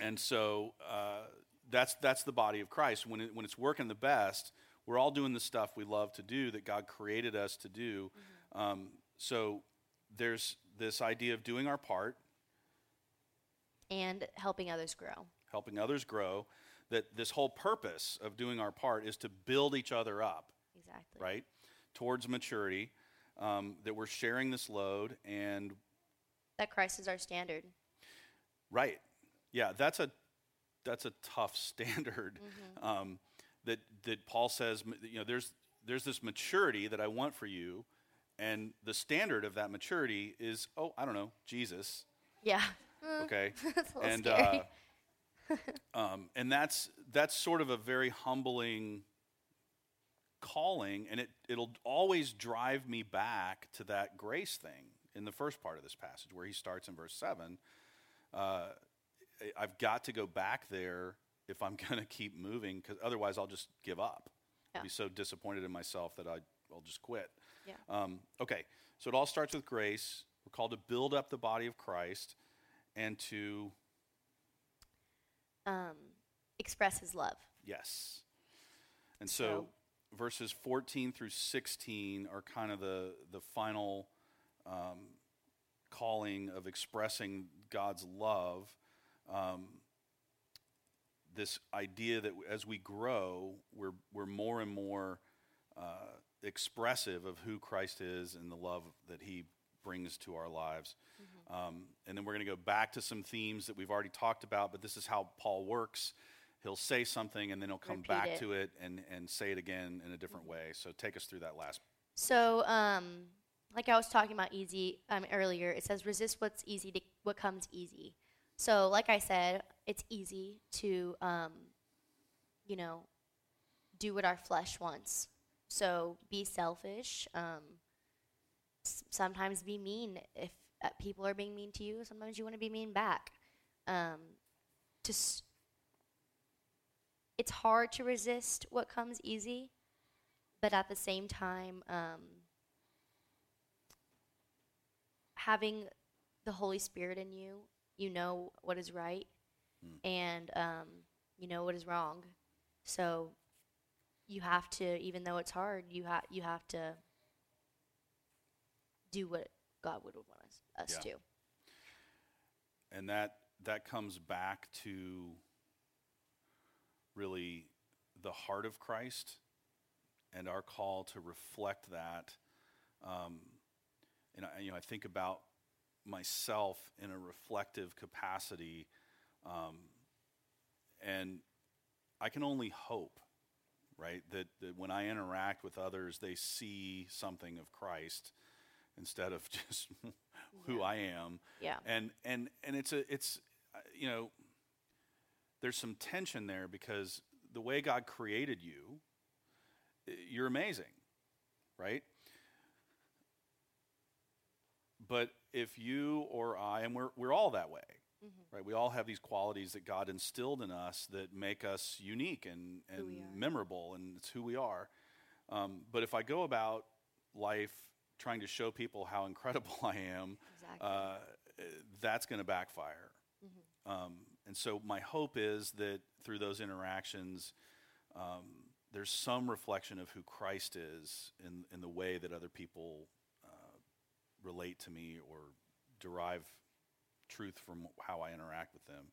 Speaker 5: and so uh, that's that's the body of Christ. When it, when it's working the best, we're all doing the stuff we love to do that God created us to do. Um, so there's this idea of doing our part,
Speaker 6: and helping others grow.
Speaker 5: helping others grow. That this whole purpose of doing our part is to build each other up,
Speaker 6: Exactly.
Speaker 5: right, towards maturity. Um, that we're sharing this load and
Speaker 6: That Christ is our standard.
Speaker 5: Right. Yeah, that's a that's a tough standard. Um, that that Paul says, you know, there's there's this maturity that I want for you, and the standard of that maturity is, oh, I don't know, Jesus.
Speaker 6: Yeah.
Speaker 5: Okay,
Speaker 6: That's a
Speaker 5: and
Speaker 6: scary.
Speaker 5: uh, um, and that's that's sort of a very humbling calling, and it it'll always drive me back to that grace thing in the first part of this passage where he starts in verse seven. Uh, I've got to go back there if I'm going to keep moving, because otherwise I'll just give up. I'll be so disappointed in myself that I, I'll just quit.
Speaker 6: Yeah.
Speaker 5: Um, okay, so it all starts with grace. We're called to build up the body of Christ and to,
Speaker 6: um, express his love.
Speaker 5: yes. And so,
Speaker 6: So-
Speaker 5: verses 14 through 16 are kind of the, the final um, calling of expressing God's love. Um, this idea that as we grow, we're, we're more and more uh, expressive of who Christ is and the love that he brings to our lives. Um, and then we're going to go back to some themes that we've already talked about, but this is how Paul works. He'll say something and then he'll come
Speaker 6: Repeat
Speaker 5: back
Speaker 6: it.
Speaker 5: to it and, and say it again in a different way. So take us through that last.
Speaker 6: So, um, like I was talking about easy um, earlier, it says resist what's easy to what comes easy. So, like I said, it's easy to, um, you know, do what our flesh wants. So, be selfish. Um, s- sometimes be mean if uh, people are being mean to you. Sometimes you want to be mean back. Um, to s- it's hard to resist what comes easy, but at the same time, um, having the Holy Spirit in you, you know what is right,
Speaker 5: Mm.
Speaker 6: and um, you know what is wrong. So you have to, even though it's hard, you have you have to do what God would want us, us
Speaker 5: Yeah.
Speaker 6: to.
Speaker 5: and that that comes back to really the heart of Christ and our call to reflect that. Um, and I, you know, I think about myself in a reflective capacity, um, and I can only hope, right, that, that when I interact with others, they see something of Christ instead of just who
Speaker 6: Yeah.
Speaker 5: I am
Speaker 6: Yeah.
Speaker 5: and and and it's a it's uh, you know there's some tension there because the way God created you you're amazing right but if you or I and we're we're all that way
Speaker 6: Mm-hmm.
Speaker 5: right we all have these qualities that God instilled in us that make us unique and and memorable and it's who we are um, but if I go about life trying to show people how incredible I am
Speaker 6: Exactly.
Speaker 5: uh, that's going to backfire.
Speaker 6: Mhm.
Speaker 5: Um, and so my hope is that through those interactions, um, there's some reflection of who Christ is in, in the way that other people uh, relate to me or derive truth from how I interact with them.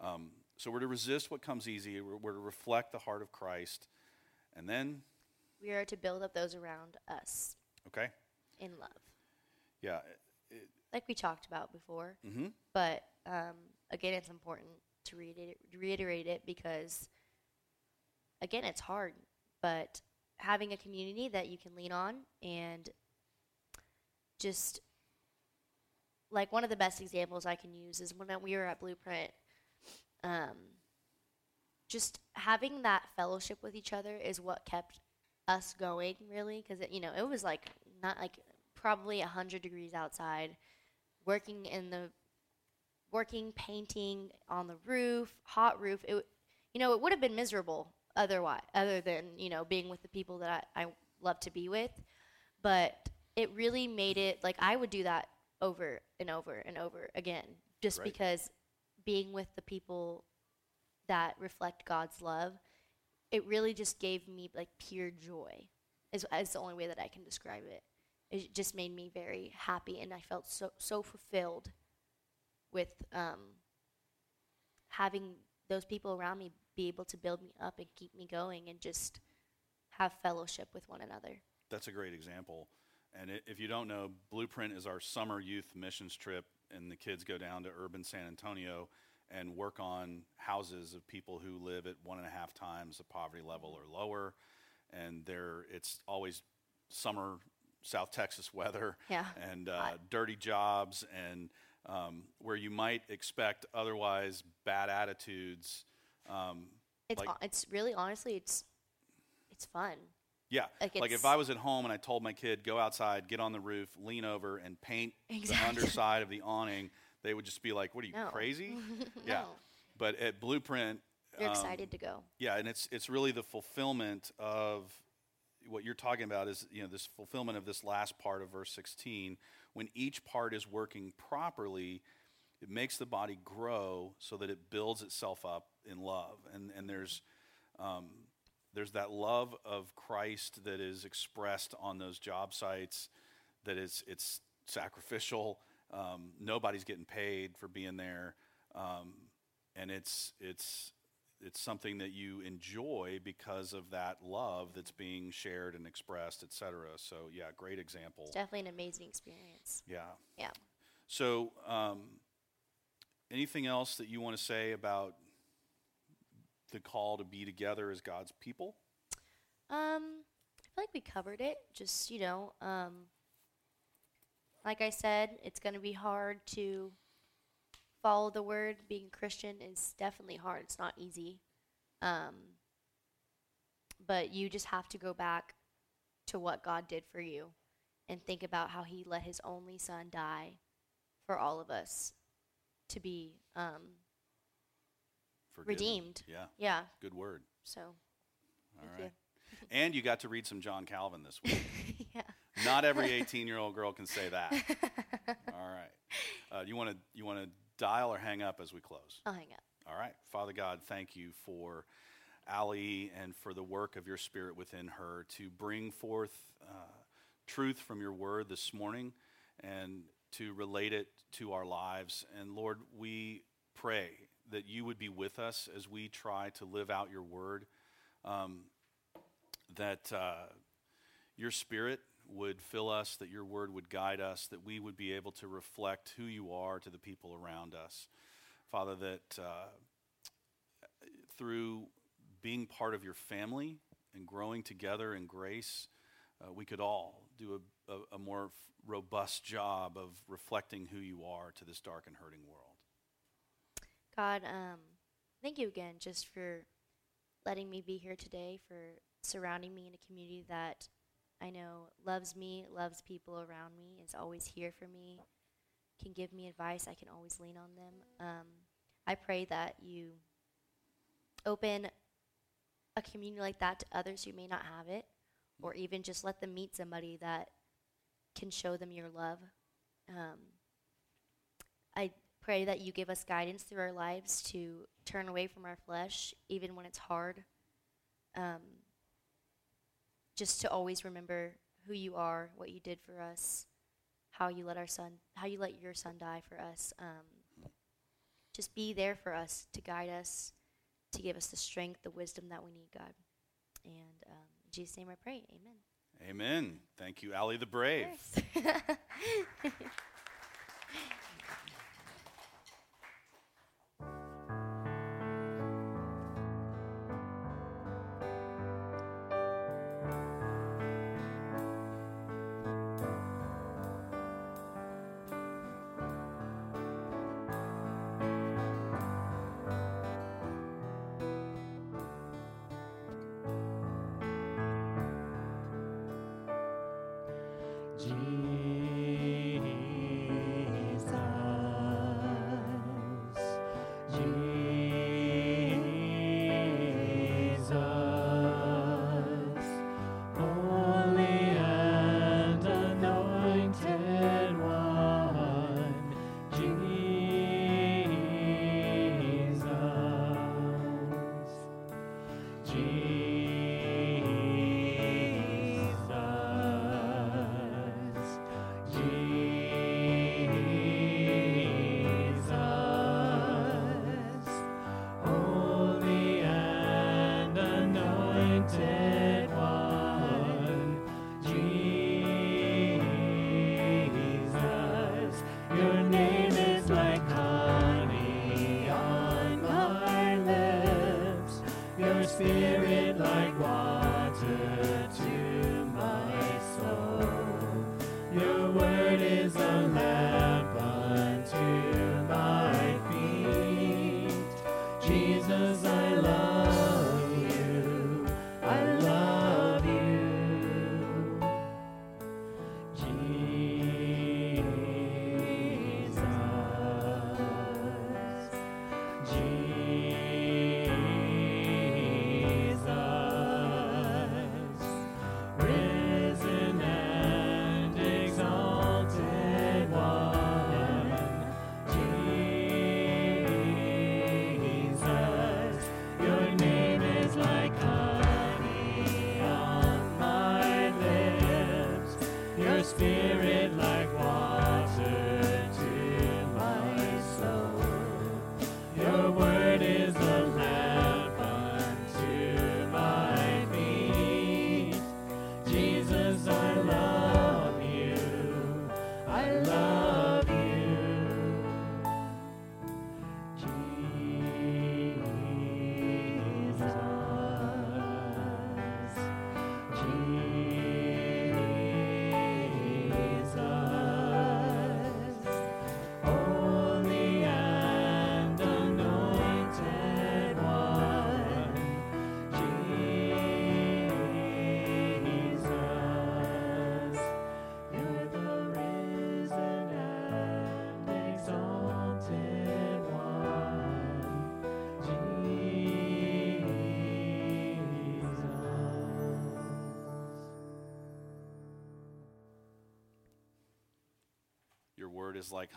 Speaker 5: Um, so we're to resist what comes easy. We're, we're to reflect the heart of Christ, and then
Speaker 6: we are to build up those around us
Speaker 5: okay,
Speaker 6: in love,
Speaker 5: yeah, it,
Speaker 6: like we talked about before.
Speaker 5: mm-hmm,
Speaker 6: But um, again, it's important to reiterate, reiterate it because, again, it's hard. But having a community that you can lean on and just like one of the best examples I can use is when we were at Blueprint. Um, just having that fellowship with each other is what kept us going, really, because you know it was like not like probably hundred degrees outside, working in the working painting on the roof, hot roof. It, you know, it would have been miserable otherwise, other than you know being with the people that I, I love to be with. But it really made it like I would do that over and over and over again, just
Speaker 5: Right.
Speaker 6: because being with the people that reflect God's love, it really just gave me like pure joy. Is, is the only way that I can describe it. It just made me very happy, and I felt so so fulfilled with um, having those people around me be able to build me up and keep me going, and just have fellowship with one another.
Speaker 5: that's a great example. And if you don't know, Blueprint is our summer youth missions trip, and the kids go down to urban San Antonio and work on houses of people who live at one and a half times the poverty level or lower. And they're, it's always summer South Texas weather
Speaker 6: Yeah.
Speaker 5: and uh, dirty jobs, and um, where you might expect otherwise bad attitudes. Um,
Speaker 6: It's
Speaker 5: Like-
Speaker 6: it's really honestly it's it's fun.
Speaker 5: Yeah.
Speaker 6: Like
Speaker 5: Like, if I was at home and I told my kid, go outside, get on the roof, lean over, and paint
Speaker 6: Exactly.
Speaker 5: the underside of the awning, they would just be like, what are you,
Speaker 6: No.
Speaker 5: crazy? Yeah.
Speaker 6: no,
Speaker 5: But at Blueprint,
Speaker 6: you're
Speaker 5: um,
Speaker 6: excited to go.
Speaker 5: yeah, and it's it's really the fulfillment of what you're talking about is you know this fulfillment of this last part of verse 16 when each part is working properly it makes the body grow so that it builds itself up in love and and there's um, there's that love of Christ that is expressed on those job sites that is it's sacrificial um, nobody's getting paid for being there um, and it's it's it's something that you enjoy because of that love that's being shared and expressed, et cetera. So yeah, great example.
Speaker 6: It's definitely an amazing experience.
Speaker 5: Yeah.
Speaker 6: Yeah.
Speaker 5: So, um, anything else that you want to say about the call to be together as God's people?
Speaker 6: Um, I feel like we covered it. Just you know, um, like I said, it's going to be hard to follow the word. Being a Christian is definitely hard. It's not easy. Um, but you just have to go back to what God did for you and think about how he let his only son die for all of us to be um,
Speaker 1: Forgiven.
Speaker 6: redeemed.
Speaker 1: Yeah,
Speaker 6: Yeah.
Speaker 1: good word.
Speaker 6: So,
Speaker 1: All right. And you got to read some John Calvin this week.
Speaker 6: yeah.
Speaker 1: Not every 18 year old girl can say that. All right. Uh, you want to you want to dial or hang up as we close?
Speaker 6: I'll hang up.
Speaker 1: All right. Father God, thank you for Allie and for the work of your spirit within her to bring forth uh, truth from your word this morning and to relate it to our lives. And Lord, we pray that you would be with us as we try to live out your word, um, that uh, your spirit would fill us, that your word would guide us, that we would be able to reflect who you are to the people around us. Father, that uh, through being part of your family and growing together in grace, uh, we could all do a, a, a more f- robust job of reflecting who you are to this dark and hurting world.
Speaker 6: God, um, thank you again just for letting me be here today, for surrounding me in a community that I know loves me, loves people around me, is always here for me, can give me advice. I can always lean on them. Um, I pray that you open a community like that to others who may not have it, or even just let them meet somebody that can show them your love. Um, pray that you give us guidance through our lives to turn away from our flesh, even when it's hard. Um, just to always remember who you are, what you did for us, how you let our son, how you let your son die for us. Um, just be there for us to guide us, to give us the strength, the wisdom that we need, God. And um, in Jesus' name I pray. Amen.
Speaker 1: Amen. Thank you, Allie the Brave.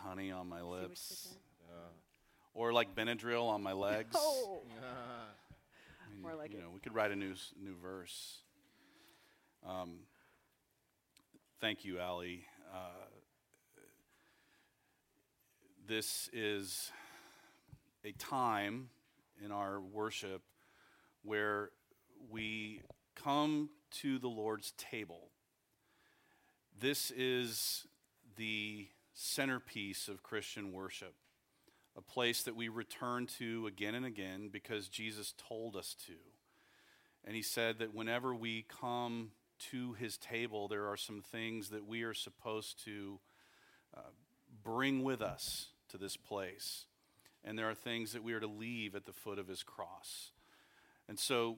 Speaker 7: honey on my lips,
Speaker 4: did
Speaker 5: or like Benadryl on my legs.
Speaker 4: Oh,
Speaker 5: I mean,
Speaker 4: More like
Speaker 5: you
Speaker 4: it.
Speaker 5: know, we could write a new new verse. Um, thank you, Allie. Uh, this is a time in our worship where we come to the Lord's table. This is the centerpiece of Christian worship a place that we return to again and again because Jesus told us to. And he said that whenever we come to his table, there are some things that we are supposed to uh, bring with us to this place. And there are things that we are to leave at the foot of his cross. And so,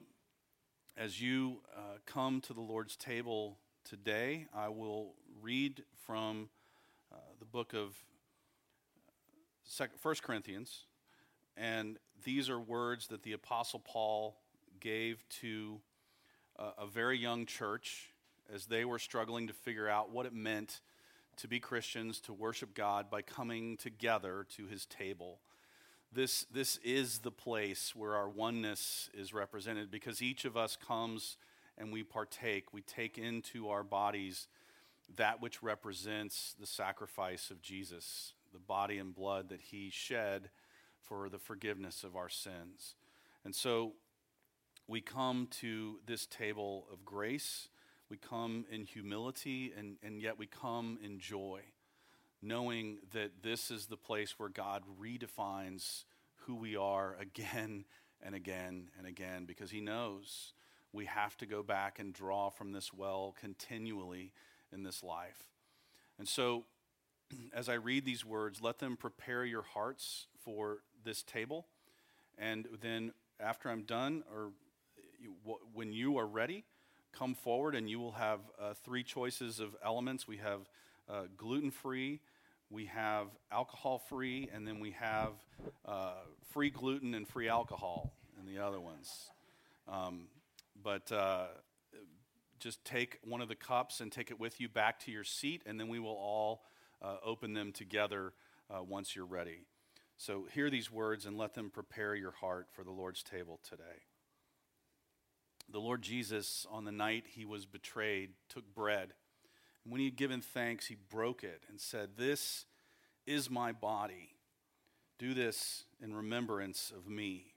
Speaker 5: as you uh, come to the Lord's table today, I will read from uh, the book of First Corinthians, and these are words that the Apostle Paul gave to a, a very young church as they were struggling to figure out what it meant to be Christians, to worship God by coming together to his table. This, this is the place where our oneness is represented because each of us comes and we partake. We take into our bodies that which represents the sacrifice of Jesus, the body and blood that he shed for the forgiveness of our sins. And so we come to this table of grace. We come in humility, and, and yet we come in joy, knowing that this is the place where God redefines who we are again and again and again, because He knows we have to go back and draw from this well continually in this life. And so, as I read these words, let them prepare your hearts for this table. And then, after I'm done, or when you are ready, come forward and you will have uh, three choices of elements. We have uh, gluten free, we have alcohol free, and then we have uh, free gluten and free alcohol in the other ones. Um, but uh, just take one of the cups and take it with you back to your seat, and then we will all uh, open them together uh, once you're ready. So hear these words and let them prepare your heart for the Lord's table today. The Lord Jesus, on the night he was betrayed, took bread. And when he had given thanks, he broke it and said, This is my body. Do this in remembrance of me.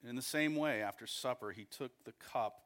Speaker 5: And in the same way, after supper, he took the cup,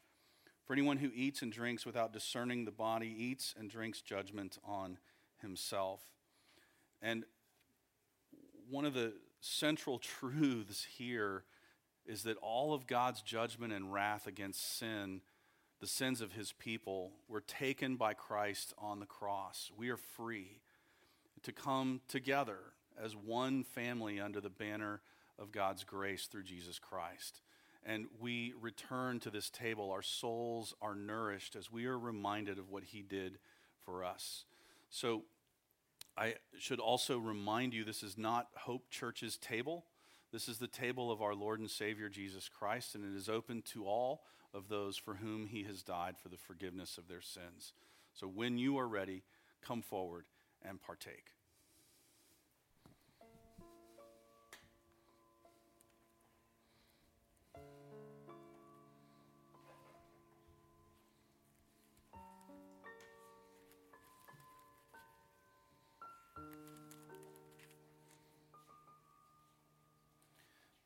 Speaker 5: For anyone who eats and drinks without discerning the body eats and drinks judgment on himself. And one of the central truths here is that all of God's judgment and wrath against sin, the sins of his people, were taken by Christ on the cross. We are free to come together as one family under the banner of God's grace through Jesus Christ. And we return to this table. Our souls are nourished as we are reminded of what he did for us. So, I should also remind you this is not Hope Church's table. This is the table of our Lord and Savior Jesus Christ, and it is open to all of those for whom he has died for the forgiveness of their sins. So when you are ready, come forward and partake.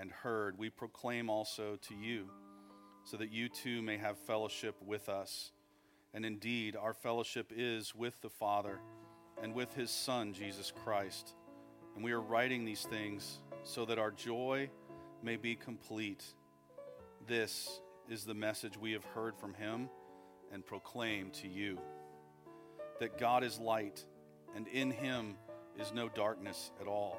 Speaker 5: and heard, we proclaim also to you, so that you too may have fellowship with us. And indeed, our fellowship is with the Father and with his Son, Jesus Christ. And we are writing these things so that our joy may be complete. This is the message we have heard from him and proclaim to you that God is light, and in him is no darkness at all.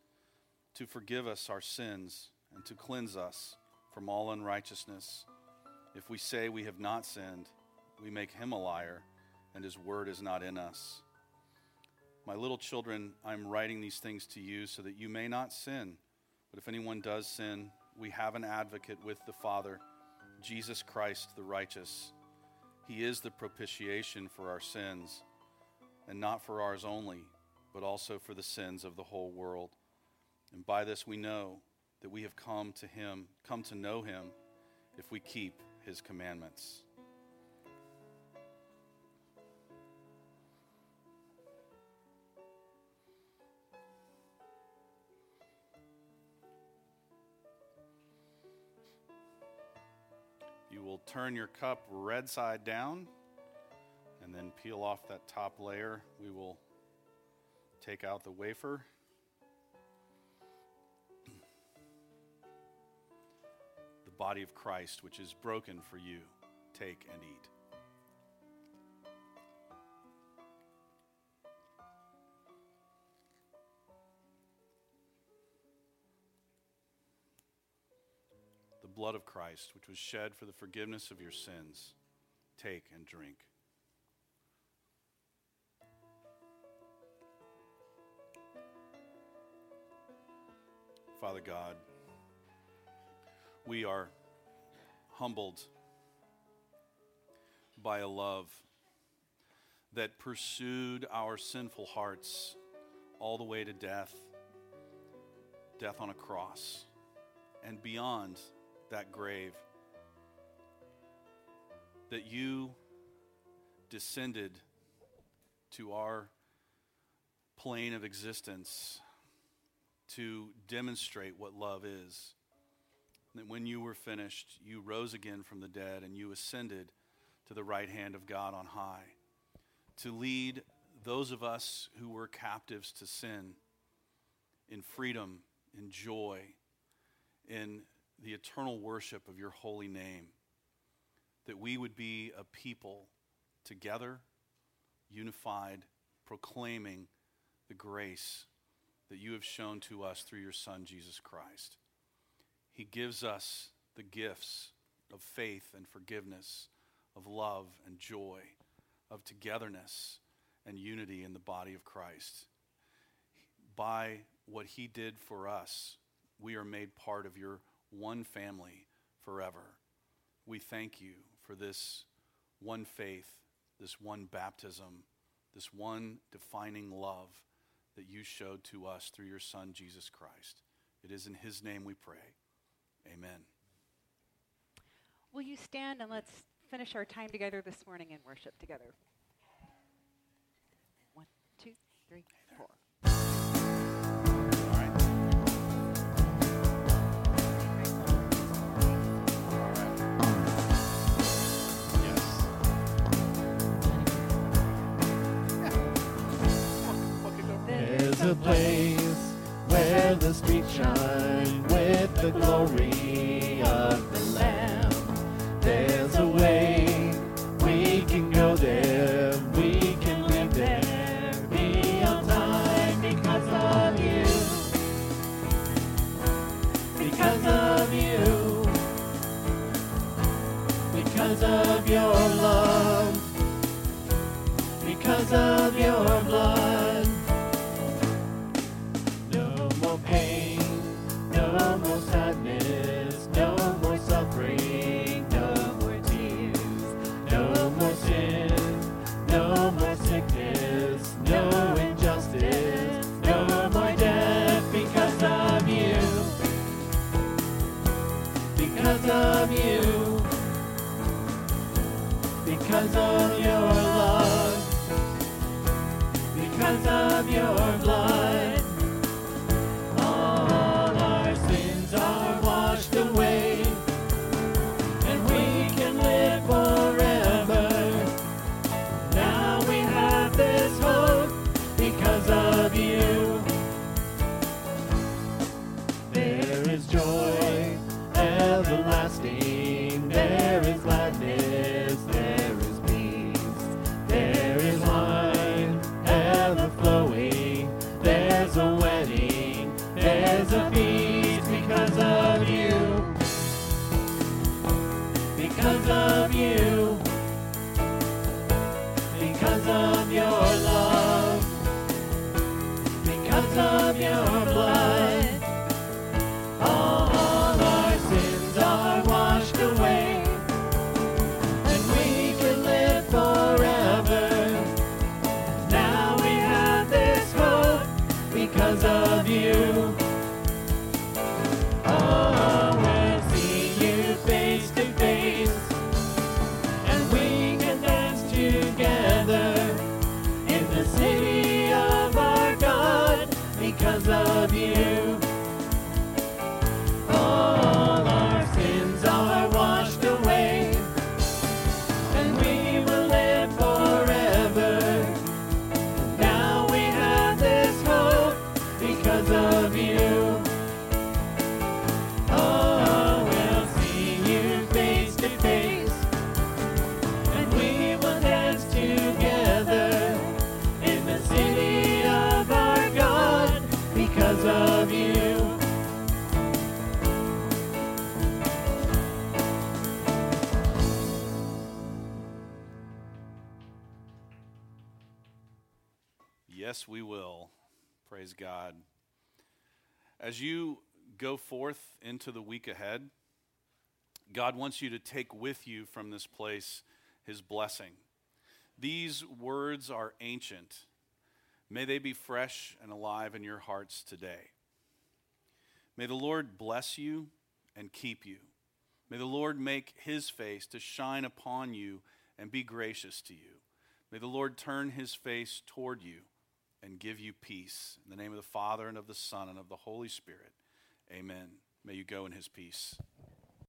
Speaker 5: to forgive us our sins and to cleanse us from all unrighteousness. If we say we have not sinned, we make him a liar, and his word is not in us. My little children, I'm writing these things to you so that you may not sin. But if anyone does sin, we have an advocate with the Father, Jesus Christ the righteous. He is the propitiation for our sins, and not for ours only, but also for the sins of the whole world. And by this we know that we have come to him, come to know him, if we keep his commandments. You will turn your cup red side down and then peel off that top layer. We will take out the wafer. Body of Christ, which is broken for you, take and eat. The blood of Christ, which was shed for the forgiveness of your sins, take and drink. Father God, we are humbled by a love that pursued our sinful hearts all the way to death, death on a cross, and beyond that grave. That you descended to our plane of existence to demonstrate what love is. That when you were finished, you rose again from the dead and you ascended to the right hand of God on high to lead those of us who were captives to sin in freedom, in joy, in the eternal worship of your holy name. That we would be a people together, unified, proclaiming the grace that you have shown to us through your Son, Jesus Christ. He gives us the gifts of faith and forgiveness, of love and joy, of togetherness and unity in the body of Christ. By what he did for us, we are made part of your one family forever. We thank you for this one faith, this one baptism, this one defining love that you showed to us through your Son, Jesus Christ. It is in his name we pray. Amen.
Speaker 4: Will you stand and let's finish our time together this morning in worship together? One, two, three, four.
Speaker 5: All right.
Speaker 1: There's a place where the streets shine with the glory of the Lamb. There's a way we can go there, we can live there, be on time because of you. Because of you. Because of your love. Because of your blood. Because of your love. Because of your blood.
Speaker 5: God. As you go forth into the week ahead, God wants you to take with you from this place his blessing. These words are ancient. May they be fresh and alive in your hearts today. May the Lord bless you and keep you. May the Lord make his face to shine upon you and be gracious to you. May the Lord turn his face toward you and give you peace. In the name of the Father, and of the Son, and of the Holy Spirit. Amen. May you go in his peace.